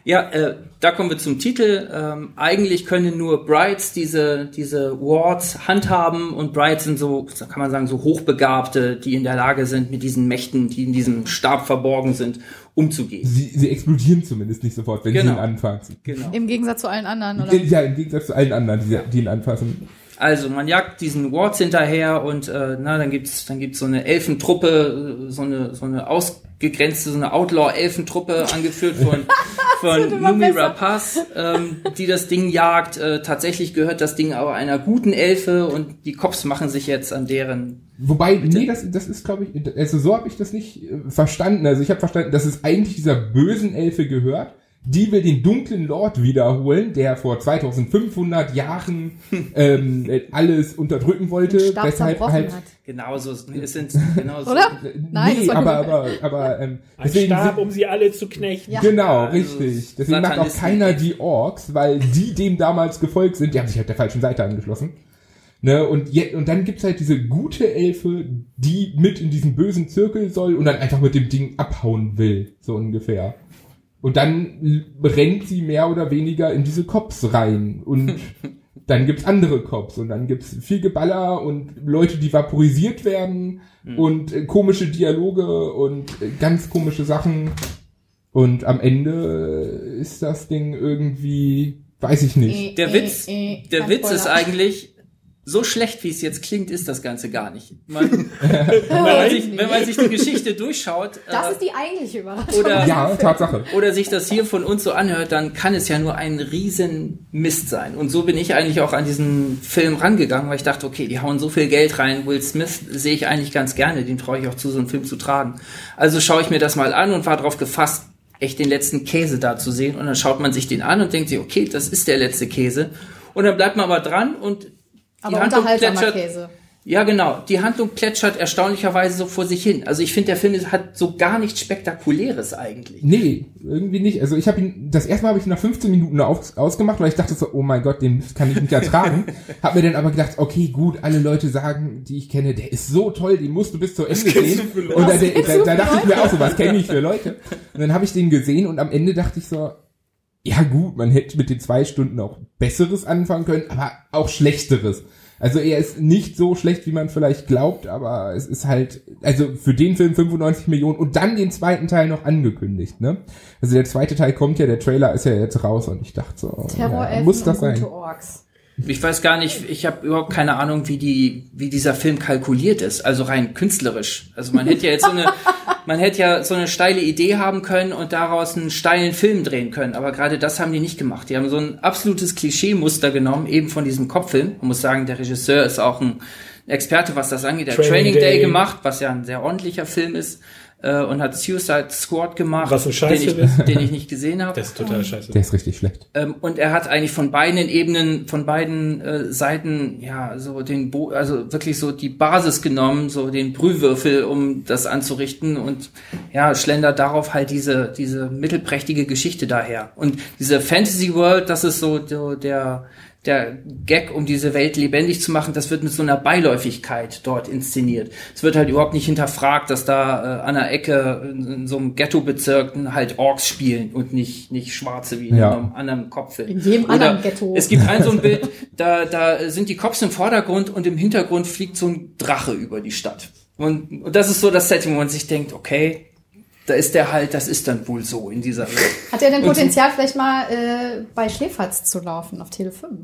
Ja, äh, da kommen wir zum Titel. Ähm, eigentlich können nur Brides diese, diese Wards handhaben und Brides sind so, so kann man sagen, so Hochbegabte, die in der Lage sind, mit diesen Mächten, die in diesem Stab verborgen sind, umzugehen. Sie, sie explodieren zumindest nicht sofort, wenn sie Genau. ihn anfassen. Genau. Im Gegensatz zu allen anderen, oder? Ja, im Gegensatz zu allen anderen, die, die ihn anfassen. Also man jagt diesen Wards hinterher und äh, na, dann gibt's dann gibt's so eine Elfentruppe, äh, so eine so eine ausgegrenzte, so eine Outlaw-Elfentruppe angeführt von von Numi. Rapaz, ähm, die das Ding jagt. Äh, tatsächlich gehört das Ding aber einer guten Elfe und die Cops machen sich jetzt an deren Wobei, nee, das, das ist, glaube ich, also so habe ich das nicht äh, verstanden. Also ich habe verstanden, dass es eigentlich dieser bösen Elfe gehört. Die will den dunklen Lord wiederholen, der vor 2500 Jahren ähm, äh, alles unterdrücken wollte. Weshalb halt, hat. genauso es sind genauso Oder? Nein, nee, aber, aber, aber, ähm, Ein deswegen Stab, sind, um sie alle zu knechten. Ja. Genau, Ja, also richtig. Deswegen macht auch keiner die Orks, weil die dem damals gefolgt sind. Die haben sich halt der falschen Seite angeschlossen. Ne, und, je, und dann gibt's halt diese gute Elfe, die mit in diesen bösen Zirkel soll und dann einfach mit dem Ding abhauen will, so ungefähr. Und dann rennt sie mehr oder weniger in diese Cops rein. Und dann gibt's andere Cops und dann gibt's viel Geballer und Leute, die vaporisiert werden und äh, komische Dialoge und äh, ganz komische Sachen. Und am Ende ist das Ding irgendwie, weiß ich nicht. Der Äh, Witz, äh, der Witz ist eigentlich so schlecht, wie es jetzt klingt, ist das Ganze gar nicht. Man, wenn, man sich, wenn man sich die Geschichte durchschaut, Das äh, ist die eigentliche Überraschung. oder Ja, Tatsache. oder sich das hier von uns so anhört, dann kann es ja nur ein riesen Mist sein. Und so bin ich eigentlich auch an diesen Film rangegangen, weil ich dachte, okay, die hauen so viel Geld rein. Will Smith sehe ich eigentlich ganz gerne, den traue ich auch zu, so einen Film zu tragen. Also schaue ich mir das mal an und war darauf gefasst, echt den letzten Käse da zu sehen. Und dann schaut man sich den an und denkt sich, okay, das ist der letzte Käse. Und dann bleibt man aber dran und Aber Handlung unterhaltsamer plätschert, Käse. ja, genau. Die Handlung plätschert erstaunlicherweise so vor sich hin. Also ich finde, der Film hat so gar nichts Spektakuläres eigentlich. Nee, irgendwie nicht. Also ich habe ihn, das erste Mal habe ich ihn nach 15 Minuten aus, ausgemacht, weil ich dachte so, oh mein Gott, den kann ich nicht ertragen. hab mir dann aber gedacht, okay, gut, alle Leute sagen, die ich kenne, der ist so toll, den musst du bis zu Ende kennst sehen. du für Leute? Und da, da, da, da dachte ich mir auch so, was kenne ich für Leute? Und dann habe ich den gesehen und am Ende dachte ich so, ja gut, man hätte mit den zwei Stunden auch Besseres anfangen können, aber auch Schlechteres. Also er ist nicht so schlecht, wie man vielleicht glaubt, aber es ist halt, also für den Film 95 Millionen und dann den zweiten Teil noch angekündigt, ne? Also der zweite Teil kommt ja, der Trailer ist ja jetzt raus und ich dachte so, ja, Terrorelfen muss das sein? Ich weiß gar nicht, ich habe überhaupt keine Ahnung, wie die, wie dieser Film kalkuliert ist, also rein künstlerisch. Also man hätte ja jetzt so eine, man hätte ja so eine steile Idee haben können und daraus einen steilen Film drehen können. Aber gerade das haben die nicht gemacht. Die haben so ein absolutes Klischee-Muster genommen, eben von diesem Kopffilm. Man muss sagen, der Regisseur ist auch ein Experte, was das angeht. Der hat Training Training Day, Day. gemacht, was ja ein sehr ordentlicher Film ist. Äh, und hat Suicide Squad gemacht, Was ein Scheiße den, ist. ich, den ich nicht gesehen habe. Das ist total scheiße. Der ist richtig schlecht. Ähm, und er hat eigentlich von beiden Ebenen, von beiden äh, Seiten, ja, so den, Bo also wirklich so die Basis genommen, so den Brühwürfel, um das anzurichten und ja, schlendert darauf halt diese, diese mittelprächtige Geschichte daher. Und diese Fantasy World, das ist so, so der, der Gag, um diese Welt lebendig zu machen, das wird mit so einer Beiläufigkeit dort inszeniert. Es wird halt überhaupt nicht hinterfragt, dass da äh, an der Ecke in, in so einem Ghettobezirk halt Orks spielen und nicht, nicht Schwarze wie in Ja. einem anderen Kopffilm. In jedem anderen Ghetto. Es gibt ein so ein Bild, da, da sind die Cops im Vordergrund und im Hintergrund fliegt so ein Drache über die Stadt. Und, und das ist so das Setting, wo man sich denkt, okay, da ist der halt, das ist dann wohl so in dieser Welt. Hat er denn Potenzial, vielleicht mal äh, bei Schläferz zu laufen auf Tele 5?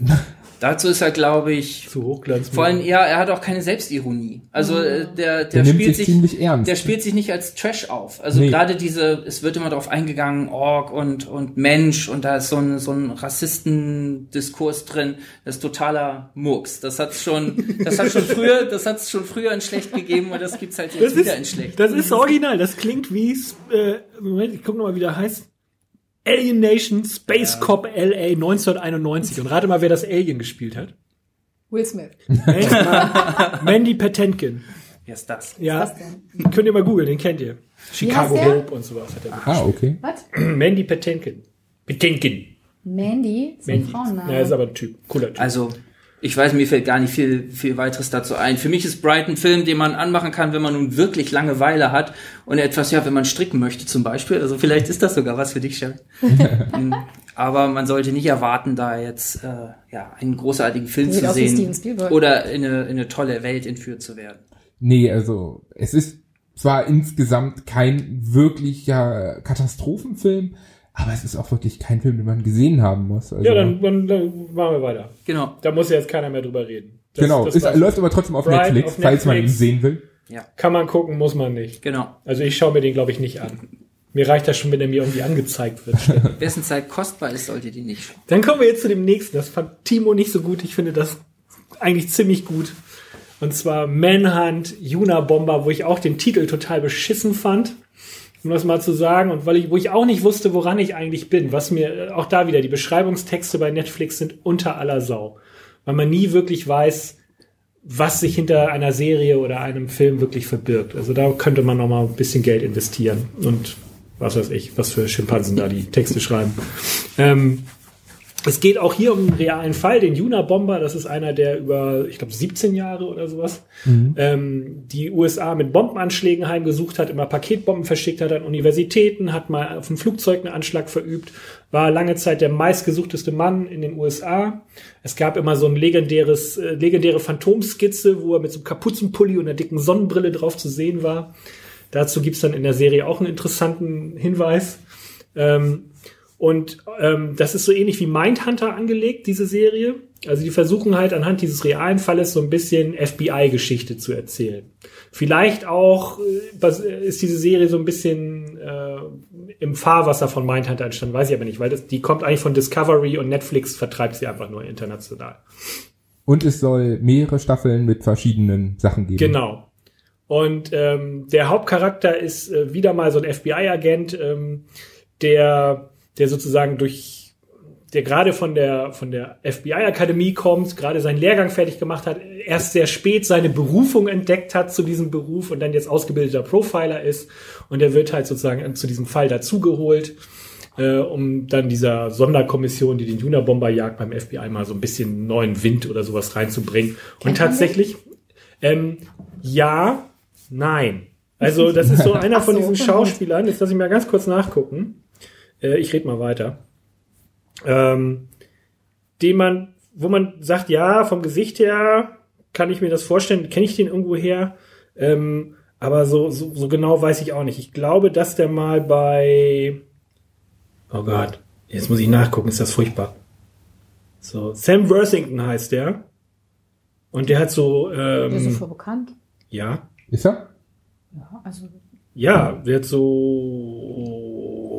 Dazu ist er, glaube ich, Zu Hochglanz. vor allem, ja, er hat auch keine Selbstironie. Also äh, der, der, Der spielt sich sich, ziemlich ernst. der spielt sich nicht als Trash auf. Also Nee. gerade diese, es wird immer darauf eingegangen, Org und, und Mensch und da ist so ein, so ein Rassistendiskurs drin, das ist totaler Murks. Das hat's schon, das hat schon früher, das hat's schon früher in schlecht gegeben und das gibt's halt jetzt Das wieder in ist, schlecht. das ist original. Das klingt wie, äh, Moment, ich guck noch mal, wie der heißt. Alien Nation Space Cop LA 1991. Und rate mal, wer das Alien gespielt hat. Will Smith. Mandy, Patinkin. Wer ist das? Ja, Was denn? könnt ihr mal googeln, den kennt ihr. Chicago? Hope und sowas hat er gemacht. Ah, okay. Was? Mandy Patinkin. Patinkin. Mandy? Ist ein Mandy. Frauenname. Ja, ist aber ein Typ. Cooler Typ. Also, ich weiß, mir fällt gar nicht viel, viel weiteres dazu ein. Für mich ist Bright ein Film, den man anmachen kann, wenn man nun wirklich Langeweile hat und etwas, ja, wenn man stricken möchte zum Beispiel. Also vielleicht ist das sogar was für dich, Sharon. Ähm, Aber man sollte nicht erwarten, da jetzt äh, ja einen großartigen Film zu sehen oder in eine, in eine tolle Welt entführt zu werden. Nee, also es ist zwar insgesamt kein wirklicher Katastrophenfilm, aber es ist auch wirklich kein Film, den man gesehen haben muss. Also, ja, dann, dann, dann machen wir weiter. Genau. Da muss ja jetzt keiner mehr drüber reden. Das- genau, das es war's. läuft aber trotzdem auf Netflix, auf falls man ihn Netflix. sehen will. Ja, Kann man gucken, muss man nicht. genau. Also ich schaue mir den, glaube ich, nicht an. Mir reicht das schon, wenn er mir irgendwie angezeigt wird. Wessen Zeit kostbar ist, sollte die nicht schauen. Dann kommen wir jetzt zu dem nächsten. Das fand Timo nicht so gut. Ich finde das eigentlich ziemlich gut. Und zwar Manhunt, Juna Bomber, wo ich auch den Titel total beschissen fand. Um das mal zu sagen. Und weil ich, wo ich auch nicht wusste, woran ich eigentlich bin. Was mir, äh, auch da wieder, die Beschreibungstexte bei Netflix sind unter aller Sau. Weil man nie wirklich weiß, was sich hinter einer Serie oder einem Film wirklich verbirgt. Also da könnte man noch mal ein bisschen Geld investieren. Und was weiß ich, was für Schimpansen da die Texte schreiben. Ähm, es geht auch hier um einen realen Fall, den Juna Bomber. Das ist einer, der über, ich glaube, 17 Jahre oder sowas ähm, die USA mit Bombenanschlägen heimgesucht hat, immer Paketbomben verschickt hat an Universitäten, hat mal auf ein Flugzeug einen Anschlag verübt, war lange Zeit der meistgesuchteste Mann in den USA. Es gab immer so ein legendäres, äh, legendäre Phantomskizze, wo er mit so einem Kapuzenpulli und einer dicken Sonnenbrille drauf zu sehen war. Dazu gibt's dann in der Serie auch einen interessanten Hinweis. Ähm, und ähm, das ist so ähnlich wie Mindhunter angelegt, diese Serie. Also die versuchen halt anhand dieses realen Falles so ein bisschen FBI-Geschichte zu erzählen. Vielleicht auch äh, ist diese Serie so ein bisschen äh, im Fahrwasser von Mindhunter entstanden, weiß ich aber nicht, weil das, die kommt eigentlich von Discovery und Netflix vertreibt sie einfach nur international. Und es soll mehrere Staffeln mit verschiedenen Sachen geben. Genau. Und ähm, der Hauptcharakter ist äh, wieder mal so ein FBI-Agent, ähm, der, der sozusagen durch, der gerade von der von der FBI-Akademie kommt, gerade seinen Lehrgang fertig gemacht hat, erst sehr spät seine Berufung entdeckt hat zu diesem Beruf und dann jetzt ausgebildeter Profiler ist und er wird halt sozusagen zu diesem Fall dazugeholt, äh, um dann dieser Sonderkommission, die den Juna-Bomber jagt, beim FBI mal so ein bisschen neuen Wind oder sowas reinzubringen. Und tatsächlich, ähm, ja, nein. Also das ist so einer von so. diesen Schauspielern. Jetzt lass ich mal ganz kurz nachgucken. Äh, ich rede mal weiter. Ähm, den man, wo man sagt, ja, vom Gesicht her kann ich mir das vorstellen, kenne ich den irgendwo her. Ähm, aber so, so, so genau weiß ich auch nicht. Ich glaube, dass der mal bei Oh Gott, jetzt muss ich nachgucken, ist das furchtbar. So, Sam Worthington heißt der. Und der hat so, Der ist so ähm, bekannt. ja, Ist er? Ja, also ja, der hat so,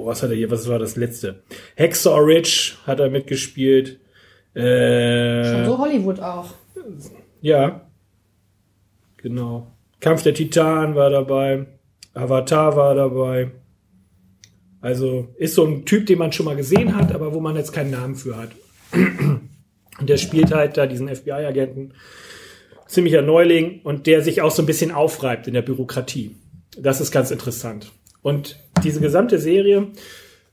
was hat er hier, was war das letzte? Hacksaw Ridge hat er mitgespielt. Äh, schon so Hollywood auch. Ja. Genau. Kampf der Titan war dabei. Avatar war dabei. Also ist so ein Typ, den man schon mal gesehen hat, aber wo man jetzt keinen Namen für hat. Und der spielt halt da diesen FBI-Agenten. Ziemlicher Neuling und der sich auch so ein bisschen aufreibt in der Bürokratie. Das ist ganz interessant. Und diese gesamte Serie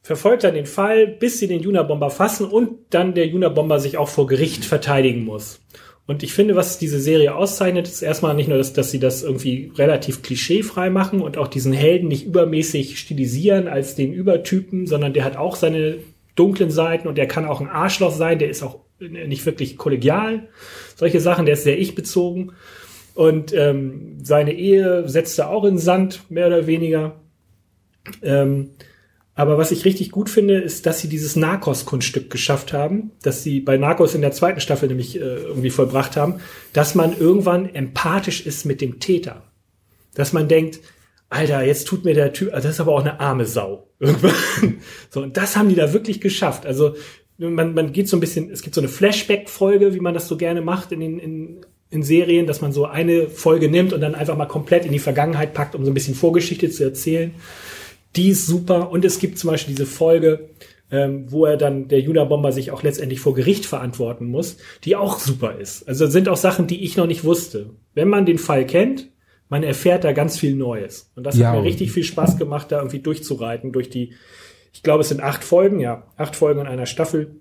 verfolgt dann den Fall, bis sie den Junabomber fassen und dann der Junabomber sich auch vor Gericht verteidigen muss. Und ich finde, was diese Serie auszeichnet, ist erstmal nicht nur, dass, dass sie das irgendwie relativ klischeefrei machen und auch diesen Helden nicht übermäßig stilisieren als den Übertypen, sondern der hat auch seine dunklen Seiten und der kann auch ein Arschloch sein, der ist auch nicht wirklich kollegial. Solche Sachen, der ist sehr ich-bezogen. Und ähm, seine Ehe setzt er auch in Sand, mehr oder weniger. Ähm, aber was ich richtig gut finde, ist, dass sie dieses Narcos-Kunststück geschafft haben, dass sie bei Narcos in der zweiten Staffel nämlich äh, irgendwie vollbracht haben, dass man irgendwann empathisch ist mit dem Täter. Dass man denkt, Alter, jetzt tut mir der Typ, also das ist aber auch eine arme Sau. Irgendwann. so, und das haben die da wirklich geschafft. Also man, man geht so ein bisschen, es gibt so eine Flashback-Folge, wie man das so gerne macht in den in, in Serien, dass man so eine Folge nimmt und dann einfach mal komplett in die Vergangenheit packt, um so ein bisschen Vorgeschichte zu erzählen. Die ist super. Und es gibt zum Beispiel diese Folge, ähm, wo er dann, der Junabomber sich auch letztendlich vor Gericht verantworten muss, die auch super ist. Also das sind auch Sachen, die ich noch nicht wusste. Wenn man den Fall kennt, man erfährt da ganz viel Neues. Und das Ja. hat mir richtig viel Spaß gemacht, da irgendwie durchzureiten durch die, ich glaube, es sind acht Folgen, ja, acht Folgen in einer Staffel.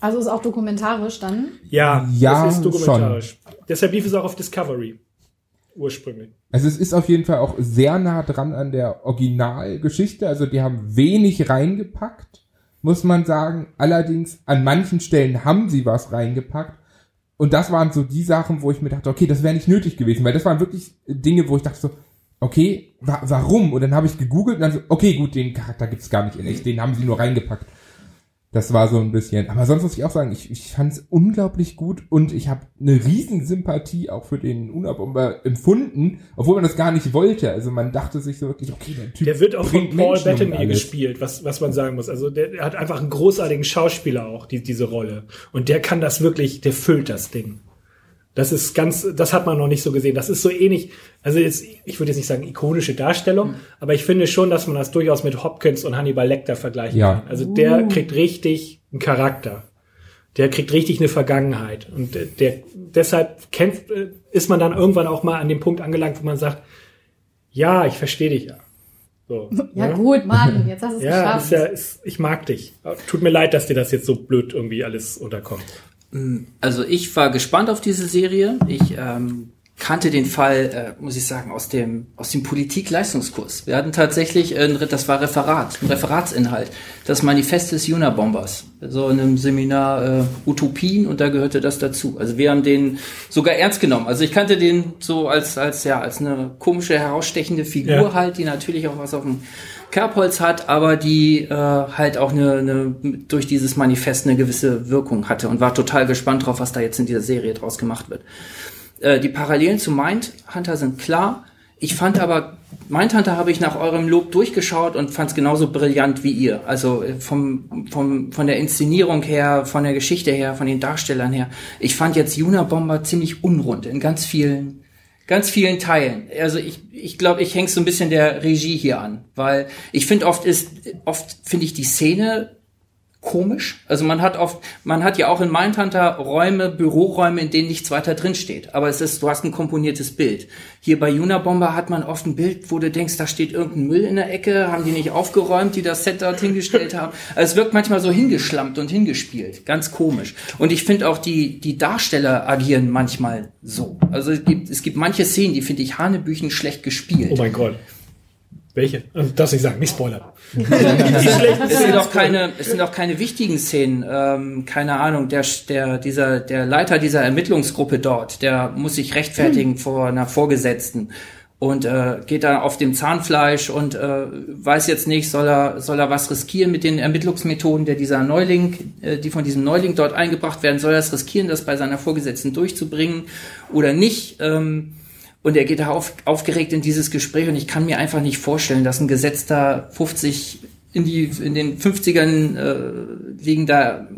Also ist auch dokumentarisch dann. Ja, Ja, das ist dokumentarisch. Deshalb lief es auch auf Discovery. Ursprünglich. Also es ist auf jeden Fall auch sehr nah dran an der Originalgeschichte. Also die haben wenig reingepackt, muss man sagen. Allerdings an manchen Stellen haben sie was reingepackt. Und das waren so die Sachen, wo ich mir dachte, okay, das wäre nicht nötig gewesen, weil das waren wirklich Dinge, wo ich dachte so, okay, wa warum? Und dann habe ich gegoogelt und dann so, okay, gut, den Charakter gibt's gar nicht in echt, den haben sie nur reingepackt. Das war so ein bisschen. Aber sonst muss ich auch sagen, ich, ich fand es unglaublich gut und ich habe eine riesen Sympathie auch für den Unabomber empfunden, obwohl man das gar nicht wollte. Also man dachte sich so wirklich, okay, der Typ. Der wird auch von Paul Bettany gespielt, was, was man sagen muss. Also der, der hat einfach einen großartigen Schauspieler auch, die, diese Rolle. Und der kann das wirklich, der füllt das Ding. Das ist ganz, das hat man noch nicht so gesehen. Das ist so ähnlich, also jetzt, ich würde jetzt nicht sagen ikonische Darstellung, aber ich finde schon, dass man das durchaus mit Hopkins und Hannibal Lecter vergleichen Ja. kann. Also der kriegt richtig einen Charakter. Der kriegt richtig eine Vergangenheit. Und der, deshalb kämpft, ist man dann irgendwann auch mal an dem Punkt angelangt, wo man sagt, ja, ich verstehe dich ja. So, Ja ne? gut, Mann, jetzt hast du es Ja, geschafft. ist ja ist, ich mag dich. Tut mir leid, dass dir das jetzt so blöd irgendwie alles unterkommt. Also ich war gespannt auf diese Serie. Ich ähm, kannte den Fall, äh, muss ich sagen, aus dem aus dem Politik-Leistungskurs. Wir hatten tatsächlich, ein, das war Referat, ein Referatsinhalt, das Manifest des Unabombers, so in einem Seminar äh, Utopien und da gehörte das dazu. Also wir haben den sogar ernst genommen. Also ich kannte den so als als ja als eine komische herausstechende Figur Ja. halt, die natürlich auch was auf dem Kerbholz hat, aber die äh, halt auch eine, eine durch dieses Manifest eine gewisse Wirkung hatte und war total gespannt drauf, was da jetzt in dieser Serie draus gemacht wird. Äh, die Parallelen zu Mindhunter sind klar. Ich fand aber, Mindhunter habe ich nach eurem Lob durchgeschaut und fand es genauso brillant wie ihr. Also äh, vom, vom, von der Inszenierung her, von der Geschichte her, von den Darstellern her. Ich fand jetzt Juna Bomber ziemlich unrund in ganz vielen ganz vielen Teilen. Also ich, ich glaube, ich hänge so ein bisschen der Regie hier an, weil ich finde oft ist, oft finde ich die Szene komisch. Also man hat oft, man hat ja auch in Mindhunter Räume, Büroräume, in denen nichts weiter drin steht. Aber es ist, du hast ein komponiertes Bild. Hier bei Unabomber hat man oft ein Bild, wo du denkst, da steht irgendein Müll in der Ecke, haben die nicht aufgeräumt, die das Set dort hingestellt haben. Also es wirkt manchmal so hingeschlampt und hingespielt. Ganz komisch. Und ich finde auch die, die Darsteller agieren manchmal so. Also es gibt, es gibt manche Szenen, die finde ich hanebüchen schlecht gespielt. Oh mein Gott. Welche? Also, das ich sagen, nicht spoilern. es sind auch keine, es sind auch keine wichtigen Szenen. Ähm, keine Ahnung, der, der, dieser, der Leiter dieser Ermittlungsgruppe dort, der muss sich rechtfertigen vor einer Vorgesetzten. und äh, geht da auf dem Zahnfleisch und äh, weiß jetzt nicht, soll er soll er was riskieren mit den Ermittlungsmethoden, der dieser Neuling, äh, die von diesem Neuling dort eingebracht werden, soll er es riskieren, das bei seiner Vorgesetzten durchzubringen oder nicht? Ähm, und er geht da auf, aufgeregt in dieses Gespräch und ich kann mir einfach nicht vorstellen, dass ein gesetzter 50 in die in den 50ern äh, liegender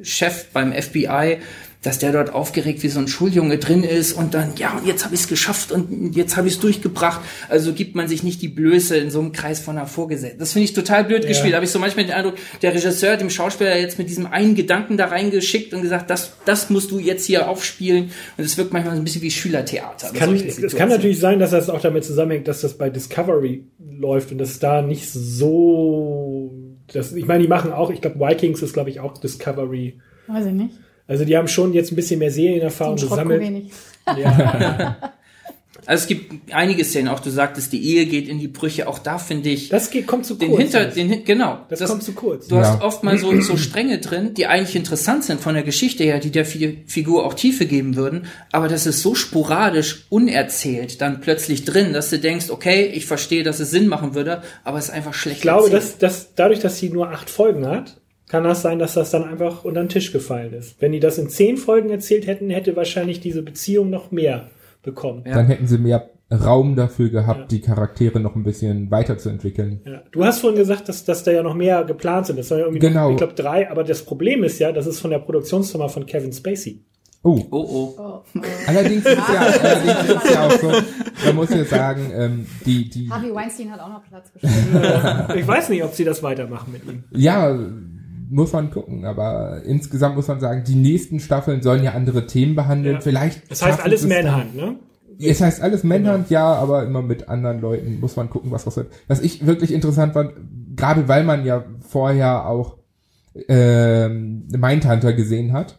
Chef beim FBI dass der dort aufgeregt wie so ein Schuljunge drin ist und dann, ja, und jetzt habe ich es geschafft und jetzt habe ich es durchgebracht. Also gibt man sich nicht die Blöße in so einem Kreis von einer Vorgesetzten. Das finde ich total blöd ja. gespielt. Da habe ich so manchmal den Eindruck, der Regisseur hat dem Schauspieler jetzt mit diesem einen Gedanken da reingeschickt und gesagt, das, das musst du jetzt hier aufspielen. Und es wirkt manchmal so ein bisschen wie Schülertheater. Es kann, es kann natürlich sein, dass das auch damit zusammenhängt, dass das bei Discovery läuft und dass da nicht so das, ich meine, die machen auch, ich glaube, Vikings ist, glaube ich, auch Discovery. Weiß ich nicht. Also die haben schon jetzt ein bisschen mehr Serienerfahrung gesammelt. Ja. Also es gibt einige Szenen, auch du sagtest, die Ehe geht in die Brüche, auch da finde ich. Das geht, kommt zu den kurz. Hinter, den, genau. Das, das, kommt zu kurz. Du ja. hast oft mal so, so Stränge drin, die eigentlich interessant sind von der Geschichte her, die der Figur auch Tiefe geben würden, aber das ist so sporadisch unerzählt dann plötzlich drin, dass du denkst, okay, ich verstehe, dass es Sinn machen würde, aber es ist einfach schlecht. Ich glaube, dass, dass dadurch, dass sie nur acht Folgen hat, kann das sein, dass das dann einfach unter den Tisch gefallen ist. Wenn die das in zehn Folgen erzählt hätten, hätte wahrscheinlich diese Beziehung noch mehr bekommen. Ja. Dann hätten sie mehr Raum dafür gehabt, ja. die Charaktere noch ein bisschen weiterzuentwickeln. Ja. Du hast vorhin gesagt, dass, dass da ja noch mehr geplant sind. Das soll ja irgendwie genau. Noch, ich glaube drei, aber das Problem ist ja, das ist von der Produktionsfirma von Kevin Spacey. Oh. Oh, oh. oh. Allerdings ist ja, allerdings ist ja auch so, man muss ja sagen, ähm, die, die. Harvey Weinstein hat auch noch Platz gestellt. ich weiß nicht, ob sie das weitermachen mit ihm. Ja, muss man gucken. Aber insgesamt muss man sagen, die nächsten Staffeln sollen ja andere Themen behandeln. Ja. Vielleicht. Das heißt alles Manhunt, ne? Es heißt alles Manhunt, genau. ja, aber immer mit anderen Leuten muss man gucken, was was wird. Was ich wirklich interessant fand, gerade weil man ja vorher auch ähm, Mindhunter gesehen hat.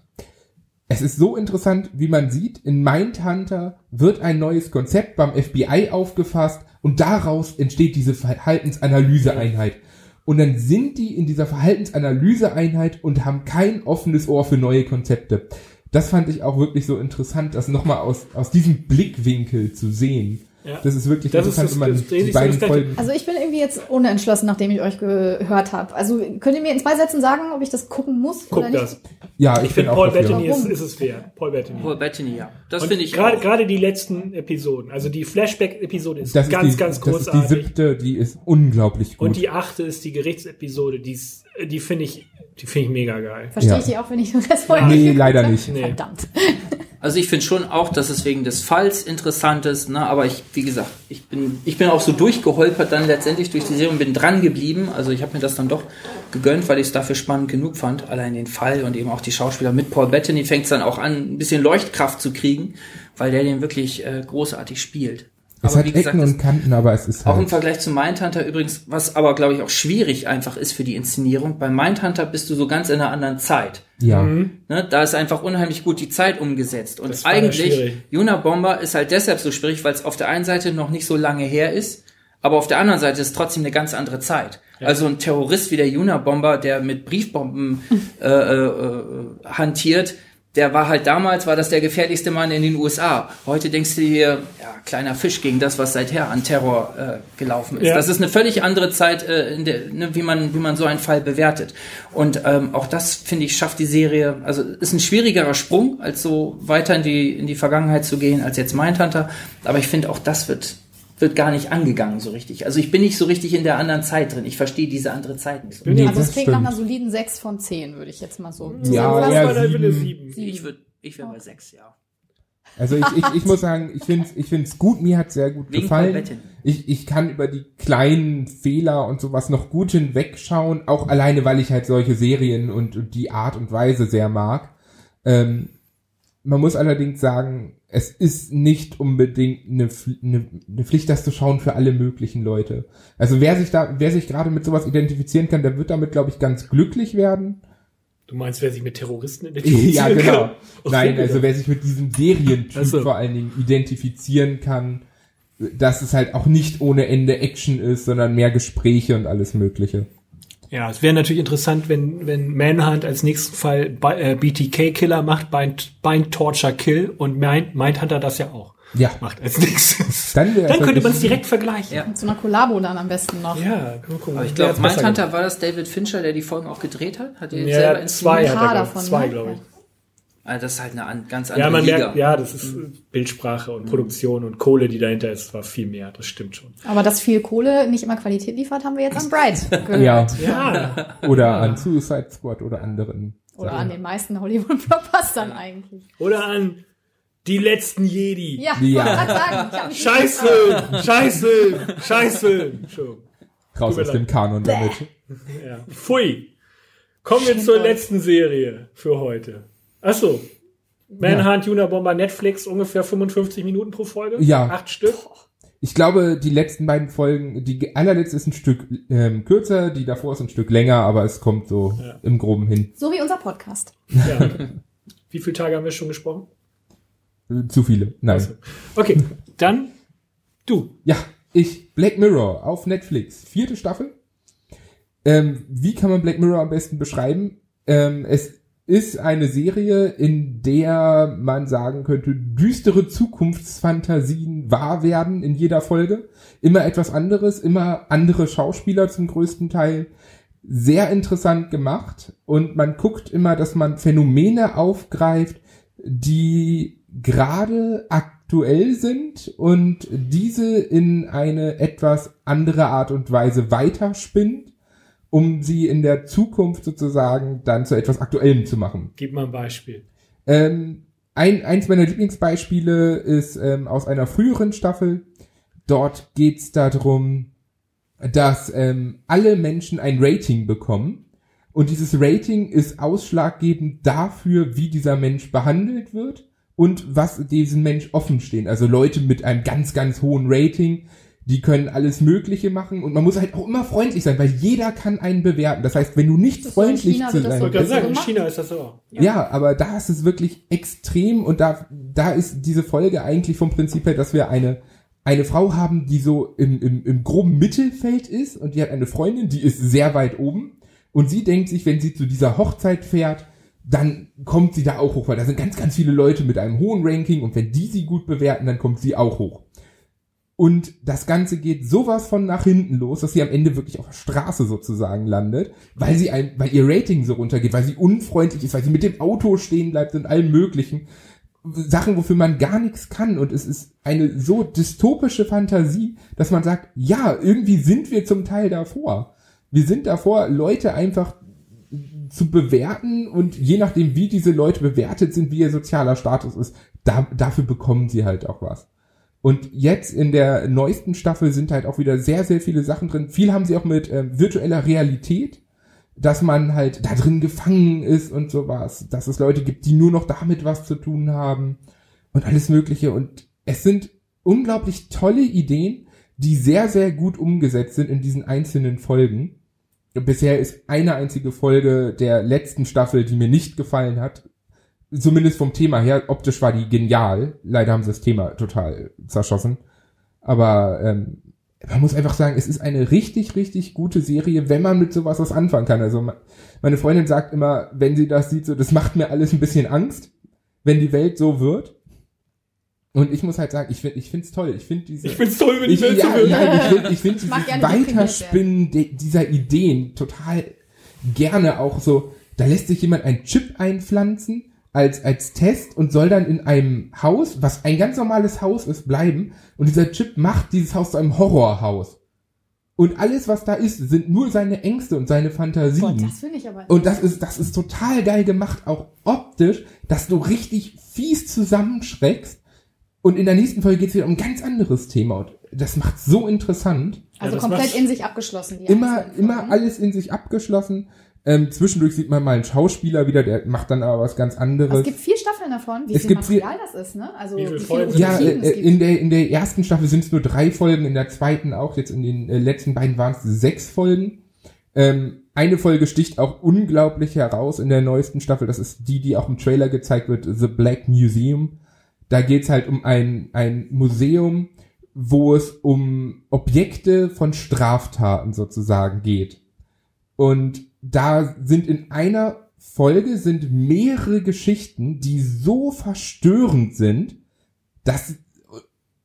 Es ist so interessant, wie man sieht, in Mindhunter wird ein neues Konzept beim FBI aufgefasst und daraus entsteht diese Verhaltensanalyseeinheit. Und dann sind die in dieser Verhaltensanalyseeinheit und haben kein offenes Ohr für neue Konzepte. Das fand ich auch wirklich so interessant, das nochmal aus, aus diesem Blickwinkel zu sehen. Ja. Das ist wirklich das interessant, ist das, das, die beiden Folgen. Also ich bin irgendwie jetzt unentschlossen, nachdem ich euch gehört habe. Also könnt ihr mir in zwei Sätzen sagen, ob ich das gucken muss Guck oder nicht? das. Ja, ich, ich finde Paul Bettany ist, ist es fair. Paul Bettany. Paul Bettany, ja. Das finde ich gerade gerade die letzten Episoden, also die Flashback-Episode ist das ganz, ist die, ganz großartig. Das ist die siebte, die ist unglaublich gut. Und die achte ist die Gerichtsepisode, die ist, die finde ich, die finde ich mega geil. Verstehe ja. ich die auch, wenn ich das vorher Nee, leider nicht. Nee. Verdammt. Also ich finde schon auch, dass es wegen des Falls interessant ist, ne? aber ich, wie gesagt, ich bin, ich bin auch so durchgeholpert dann letztendlich durch die Serie und bin dran geblieben. Also ich habe mir das dann doch gegönnt, weil ich es dafür spannend genug fand. Allein den Fall und eben auch die Schauspieler mit Paul Bettany fängt es dann auch an, ein bisschen Leuchtkraft zu kriegen, weil der den wirklich äh, großartig spielt. Es aber hat wie gesagt, Ecken und Kanten, aber es ist halt Auch im Vergleich zu Mindhunter übrigens, was aber, glaube ich, auch schwierig einfach ist für die Inszenierung. Bei Mindhunter bist du so ganz in einer anderen Zeit. Ja. Mhm. Ne, da ist einfach unheimlich gut die Zeit umgesetzt. Und eigentlich, Juna Bomber ist halt deshalb so schwierig, weil es auf der einen Seite noch nicht so lange her ist, aber auf der anderen Seite ist es trotzdem eine ganz andere Zeit. Ja. Also ein Terrorist wie der Juna Bomber, der mit Briefbomben äh, äh, äh hantiert, der war halt damals, war das der gefährlichste Mann in den USA. Heute denkst du dir, ja, kleiner Fisch gegen das, was seither an Terror äh, gelaufen ist. Ja. Das ist eine völlig andere Zeit, äh, in der, ne, wie, man, wie man so einen Fall bewertet. Und ähm, auch das, finde ich, schafft die Serie, also ist ein schwierigerer Sprung, als so weiter in die, in die Vergangenheit zu gehen, als jetzt Mindhunter. Aber ich finde, auch das wird wird gar nicht angegangen so richtig. Also ich bin nicht so richtig in der anderen Zeit drin. Ich verstehe diese andere Zeit nicht so. Nee, also es klingt nach einer soliden 6 von 10, würde ich jetzt mal so ja, ja, sieben. Ich würde, ich wäre bei 6, ja. Also ich, ich, ich muss sagen, ich finde es ich find's gut, mir hat sehr gut Wegen gefallen. Ich, ich kann über die kleinen Fehler und sowas noch gut hinwegschauen, auch alleine, weil ich halt solche Serien und, und die Art und Weise sehr mag. Ähm, man muss allerdings sagen, es ist nicht unbedingt eine, eine, eine Pflicht, das zu schauen für alle möglichen Leute. Also wer sich da, wer sich gerade mit sowas identifizieren kann, der wird damit, glaube ich, ganz glücklich werden. Du meinst, wer sich mit Terroristen identifizieren kann? Ja, genau. Nein, also wer sich mit diesem Serientyp also. vor allen Dingen identifizieren kann, dass es halt auch nicht ohne Ende Action ist, sondern mehr Gespräche und alles Mögliche. Ja, es wäre natürlich interessant, wenn, wenn Manhunt als nächsten Fall äh, BTK-Killer macht, Bind, Bind Torture Kill und Mind, Mindhunter das ja auch. Ja. Macht als nichts. Dann, Dann könnte man es direkt vergleichen. Ja. Mit so einer Kollabo dann am besten noch. Ja, guck mal, gucken. Aber ich glaube, Mindhunter war das David Fincher, der die Folgen auch gedreht hat? Hat er gemacht. selber Ja, zwei inszeniert? hat er, davon, Zwei, ne? glaube ich. Also das ist halt eine an, ganz andere Ja, man Liga. merkt, ja, das ist äh, Bildsprache und Produktion und Kohle, die dahinter ist, war viel mehr. Das stimmt schon. Aber dass viel Kohle nicht immer Qualität liefert, haben wir jetzt an Bright gehört. Ja. Ja, Oder an Suicide Squad oder anderen. Oder an den meisten Hollywood-Blockbustern eigentlich. oder an die letzten Jedi. Ja, Ja. sagen. Ich Scheiße, Scheiße, Scheiße. Raus aus dem. Kanon damit. Ja. Pfui. Kommen wir zur letzten Serie für heute. Achso. Manhunt, Unabomber, Netflix, ungefähr 55 Minuten pro Folge. Ja. Acht Stück. Ich glaube, die letzten beiden Folgen, die allerletzte ist ein Stück ähm, kürzer, die davor ist ein Stück länger, aber es kommt so Ja. im Groben hin. So wie unser Podcast. Ja. Wie viele Tage haben wir schon gesprochen? Äh, Zu viele. Nein. Achso. Okay, dann du. Ja, ich, Black Mirror auf Netflix. Vierte Staffel. Ähm, wie kann man Black Mirror am besten beschreiben? Ähm, es ist eine Serie, in der man sagen könnte, düstere Zukunftsfantasien wahr werden in jeder Folge. Immer etwas anderes, immer andere Schauspieler zum größten Teil. Sehr interessant gemacht und man guckt immer, dass man Phänomene aufgreift, die gerade aktuell sind und diese in eine etwas andere Art und Weise weiterspinnt, um sie in der Zukunft sozusagen dann zu etwas Aktuellem zu machen. Gib mal ein Beispiel. Ähm, ein, eins meiner Lieblingsbeispiele ist ähm, aus einer früheren Staffel. Dort geht's darum, dass ähm, alle Menschen ein Rating bekommen. Und dieses Rating ist ausschlaggebend dafür, wie dieser Mensch behandelt wird und was diesem Mensch offen stehen. Also Leute mit einem ganz, ganz hohen Rating, die können alles Mögliche machen und man muss halt auch immer freundlich sein, weil jeder kann einen bewerten. Das heißt, wenn du nicht Das ist so in freundlich China zu sein Ich bist, sagen, in? China ist das so. ja. aber da ist es wirklich extrem und da, da ist diese Folge eigentlich vom Prinzip her, dass wir eine, eine Frau haben, die so im, im, im groben Mittelfeld ist und die hat eine Freundin, die ist sehr weit oben und sie denkt sich, wenn sie zu dieser Hochzeit fährt, dann kommt sie da auch hoch, weil da sind ganz, ganz viele Leute mit einem hohen Ranking und wenn die sie gut bewerten, dann kommt sie auch hoch. Und das Ganze geht sowas von nach hinten los, dass sie am Ende wirklich auf der Straße sozusagen landet, weil sie ein, weil ihr Rating so runtergeht, weil sie unfreundlich ist, weil sie mit dem Auto stehen bleibt und allem möglichen. Sachen, wofür man gar nichts kann. Und es ist eine so dystopische Fantasie, dass man sagt, ja, irgendwie sind wir zum Teil davor. Wir sind davor, Leute einfach zu bewerten und je nachdem, wie diese Leute bewertet sind, wie ihr sozialer Status ist, da, dafür bekommen sie halt auch was. Und jetzt in der neuesten Staffel sind halt auch wieder sehr, sehr viele Sachen drin. Viel haben sie auch mit ähm, virtueller Realität, dass man halt da drin gefangen ist und sowas. Dass es Leute gibt, die nur noch damit was zu tun haben und alles Mögliche. Und es sind unglaublich tolle Ideen, die sehr, sehr gut umgesetzt sind in diesen einzelnen Folgen. Bisher ist eine einzige Folge der letzten Staffel, die mir nicht gefallen hat. Zumindest vom Thema her. Optisch war die genial. Leider haben sie das Thema total zerschossen. Aber ähm, man muss einfach sagen, es ist eine richtig, richtig gute Serie, wenn man mit sowas was anfangen kann. Also me- meine Freundin sagt immer, wenn sie das sieht, so, das macht mir alles ein bisschen Angst, wenn die Welt so wird. Und ich muss halt sagen, ich finde, ich finde es toll. Ich finde diese, Ich find's toll, wenn die ich, Welt ja, so wird. ja, ich finde ich find mag dieses Weiterspinnen dieser Ideen total gerne auch so, da lässt sich jemand einen Chip einpflanzen als, als Test und soll dann in einem Haus, was ein ganz normales Haus ist, bleiben. Und dieser Chip macht dieses Haus zu einem Horrorhaus. Und alles, was da ist, sind nur seine Ängste und seine Fantasien. Gott, das finde ich aber. Und das ist, das ist total geil gemacht, auch optisch, dass du richtig fies zusammenschreckst. Und in der nächsten Folge geht es wieder um ein ganz anderes Thema. Und das macht so interessant. also Ja, komplett in sich abgeschlossen. Immer, immer alles in sich abgeschlossen. Ähm, zwischendurch sieht man mal einen Schauspieler wieder, der macht dann aber was ganz anderes. Es gibt vier Staffeln davon, wie Es viel gibt vier- Material das ist, ne? Also Wie viele wie Folgen viele sind ja, äh, es gibt. in der, in der ersten Staffel sind es nur drei Folgen, in der zweiten auch, jetzt in den äh, letzten beiden waren es sechs Folgen. Ähm, eine Folge sticht auch unglaublich heraus in der neuesten Staffel, das ist die, die auch im Trailer gezeigt wird, The Black Museum. Da geht's halt um ein, ein Museum, wo es um Objekte von Straftaten sozusagen geht. Und da sind in einer Folge sind mehrere Geschichten, die so verstörend sind, dass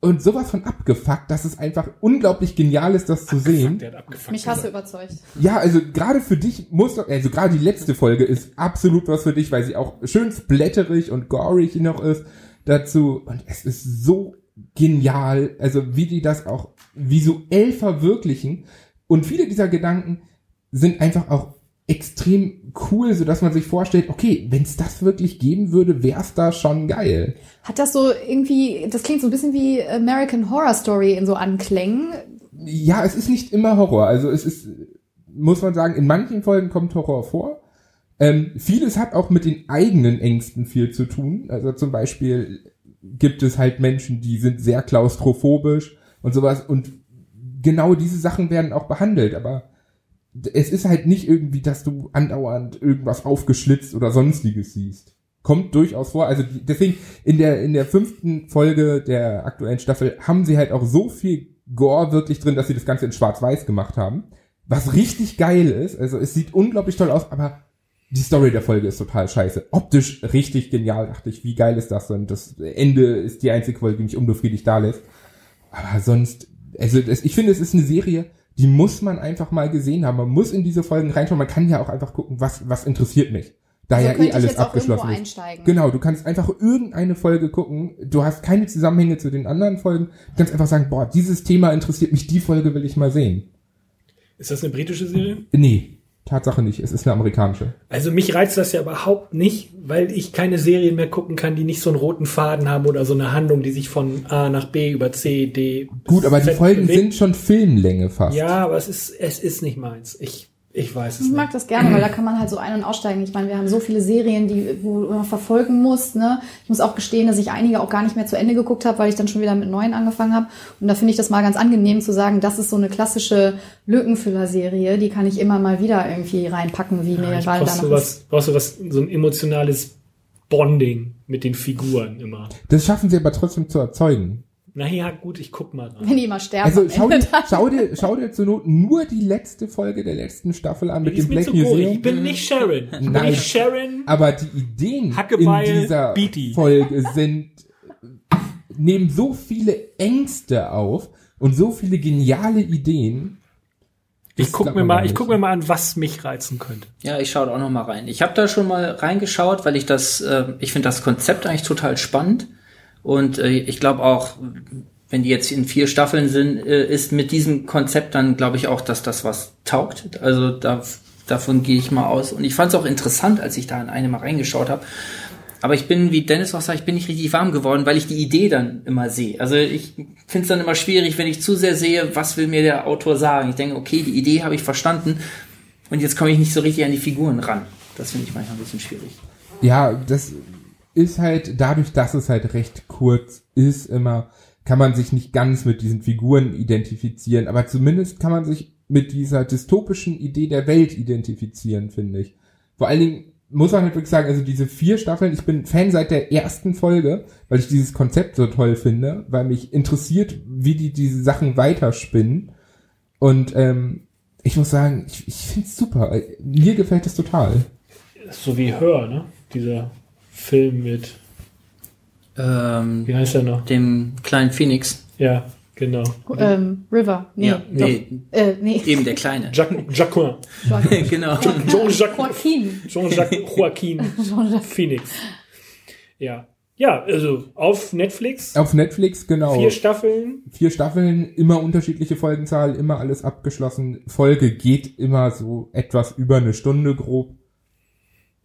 und sowas von abgefuckt, dass es einfach unglaublich genial ist, das zu sehen. Der hat abgefuckt. Mich hast du überzeugt. Ja, also gerade für dich muss, also gerade die letzte Folge ist absolut was für dich, weil sie auch schön splatterig und gorig noch ist dazu. Und es ist so genial, also wie die das auch visuell verwirklichen. Und viele dieser Gedanken sind einfach auch extrem cool, so dass man sich vorstellt, okay, wenn es das wirklich geben würde, wär's da schon geil. Hat das so irgendwie, das klingt so ein bisschen wie American Horror Story in so Anklängen. Ja, es ist nicht immer Horror. Also es ist, muss man sagen, in manchen Folgen kommt Horror vor. Ähm, vieles hat auch mit den eigenen Ängsten viel zu tun. Also zum Beispiel gibt es halt Menschen, die sind sehr klaustrophobisch und sowas. Und genau diese Sachen werden auch behandelt. Aber es ist halt nicht irgendwie, dass du andauernd irgendwas aufgeschlitzt oder sonstiges siehst. Kommt durchaus vor. Also deswegen in der in der fünften Folge der aktuellen Staffel haben sie halt auch so viel Gore wirklich drin, dass sie das Ganze in Schwarz-Weiß gemacht haben. Was richtig geil ist. Also es sieht unglaublich toll aus, aber die Story der Folge ist total scheiße. Optisch richtig genial, dachte ich. Wie geil ist das denn? Das Ende ist die einzige Folge, die mich unbefriedigt da lässt. Aber sonst, also das, ich finde, es ist eine Serie, die muss man einfach mal gesehen haben. Man muss in diese Folgen reinschauen. Man kann ja auch einfach gucken, was, was interessiert mich. Da Also ja eh alles abgeschlossen ist. einsteigen. Genau, du kannst einfach irgendeine Folge gucken. Du hast keine Zusammenhänge zu den anderen Folgen. Du kannst einfach sagen, boah, dieses Thema interessiert mich, die Folge will ich mal sehen. Ist das eine britische Serie? Nee, Tatsache nicht. Es ist eine amerikanische. Also mich reizt das ja überhaupt nicht, weil ich keine Serien mehr gucken kann, die nicht so einen roten Faden haben oder so eine Handlung, die sich von A nach B über C, D. Gut, aber die Z Folgen bewegt. sind schon Filmlänge fast. Ja, aber es ist, es ist nicht meins. Ich, ich weiß es Ich nicht. mag das gerne, weil da kann man halt so ein- und aussteigen. Ich meine, wir haben so viele Serien, die wo du immer verfolgen musst. Ne? Ich muss auch gestehen, dass ich einige auch gar nicht mehr zu Ende geguckt habe, weil ich dann schon wieder mit neuen angefangen habe. Und da finde ich das mal ganz angenehm zu sagen, das ist so eine klassische Lückenfüller-Serie, die kann ich immer mal wieder irgendwie reinpacken, wie mir Ja, ich gerade brauchst da du noch was, brauchst du was, so ein emotionales Bonding mit den Figuren immer. Das schaffen sie aber trotzdem zu erzeugen. Naja, gut, ich guck mal rein. wenn die immer sterben. Also schau dir, schau dir, schau dir zur Not nur die letzte Folge der letzten Staffel an mit Die dem Black. Museum. Ich bin nicht Sharon. Ich bin Nein. nicht Sharon. Aber die Ideen Hackebeil, in dieser Beatty. Folge sind, nehmen so viele Ängste auf und so viele geniale Ideen. Ich guck mir mal, ich guck mir mal an, was mich reizen könnte. Ja, ich schaue da auch noch mal rein. Ich habe da schon mal reingeschaut, weil ich das, äh, ich finde das Konzept eigentlich total spannend und äh, ich glaube auch, wenn die jetzt in vier Staffeln sind, äh, ist mit diesem Konzept dann glaube ich auch, dass das was taugt. Also da, davon gehe ich mal aus. Und ich fand es auch interessant, als ich da in eine mal reingeschaut habe. Aber ich bin, wie Dennis auch sagt, ich bin nicht richtig warm geworden, weil ich die Idee dann immer sehe. Also ich finde es dann immer schwierig, wenn ich zu sehr sehe, was will mir der Autor sagen. Ich denke, okay, die Idee habe ich verstanden und jetzt komme ich nicht so richtig an die Figuren ran. Das finde ich manchmal ein bisschen schwierig. Ja, das ist halt, dadurch, dass es halt recht kurz ist, immer, kann man sich nicht ganz mit diesen Figuren identifizieren, aber zumindest kann man sich mit dieser dystopischen Idee der Welt identifizieren, finde ich. Vor allen Dingen muss man halt wirklich sagen, also diese vier Staffeln, ich bin Fan seit der ersten Folge, weil ich dieses Konzept so toll finde, weil mich interessiert, wie die diese Sachen weiterspinnen. Und ähm, ich muss sagen, ich, ich finde es super. Mir gefällt es total. So wie Hör, ne? Dieser Film mit, Ähm, wie heißt der noch? dem kleinen Phoenix. Ja, genau. ähm, River. Nee, Ja, nee. Doch. Äh, nee. Eben der Kleine. Jacques, Jacquin. genau. Jean-Jacques Joaquin. Jean-Jacques Joaquin Phoenix. Ja. Ja, also auf Netflix. Auf Netflix, genau. Vier Staffeln. vier Staffeln, immer unterschiedliche Folgenzahl, immer alles abgeschlossen. Folge geht immer so etwas über eine Stunde grob.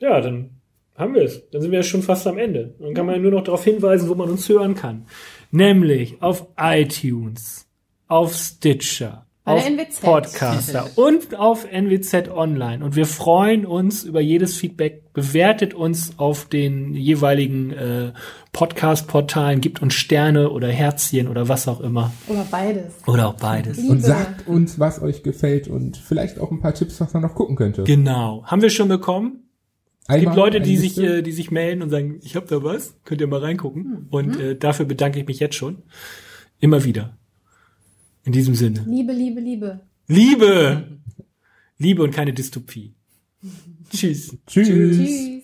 Ja, dann haben wir es. Dann sind wir ja schon fast am Ende. Dann kann man ja nur noch darauf hinweisen, wo man uns hören kann. Nämlich auf iTunes, auf Stitcher, Bei auf NWZ. Podcaster und auf NWZ Online. Und wir freuen uns über jedes Feedback. Bewertet uns auf den jeweiligen äh, Podcast-Portalen, gibt uns Sterne oder Herzchen oder was auch immer. Oder beides. Oder auch beides. Und Liebe. sagt uns, was euch gefällt und vielleicht auch ein paar Tipps, was man noch gucken könnte. Genau. Haben wir schon bekommen? Es gibt Leute, die sich, äh, die sich melden und sagen, ich habe da was, könnt ihr mal reingucken. Und äh, dafür bedanke ich mich jetzt schon. Immer wieder. In diesem Sinne. Liebe, Liebe, Liebe. Liebe! Liebe und keine Dystopie. Tschüss. Tschüss. Tschüss.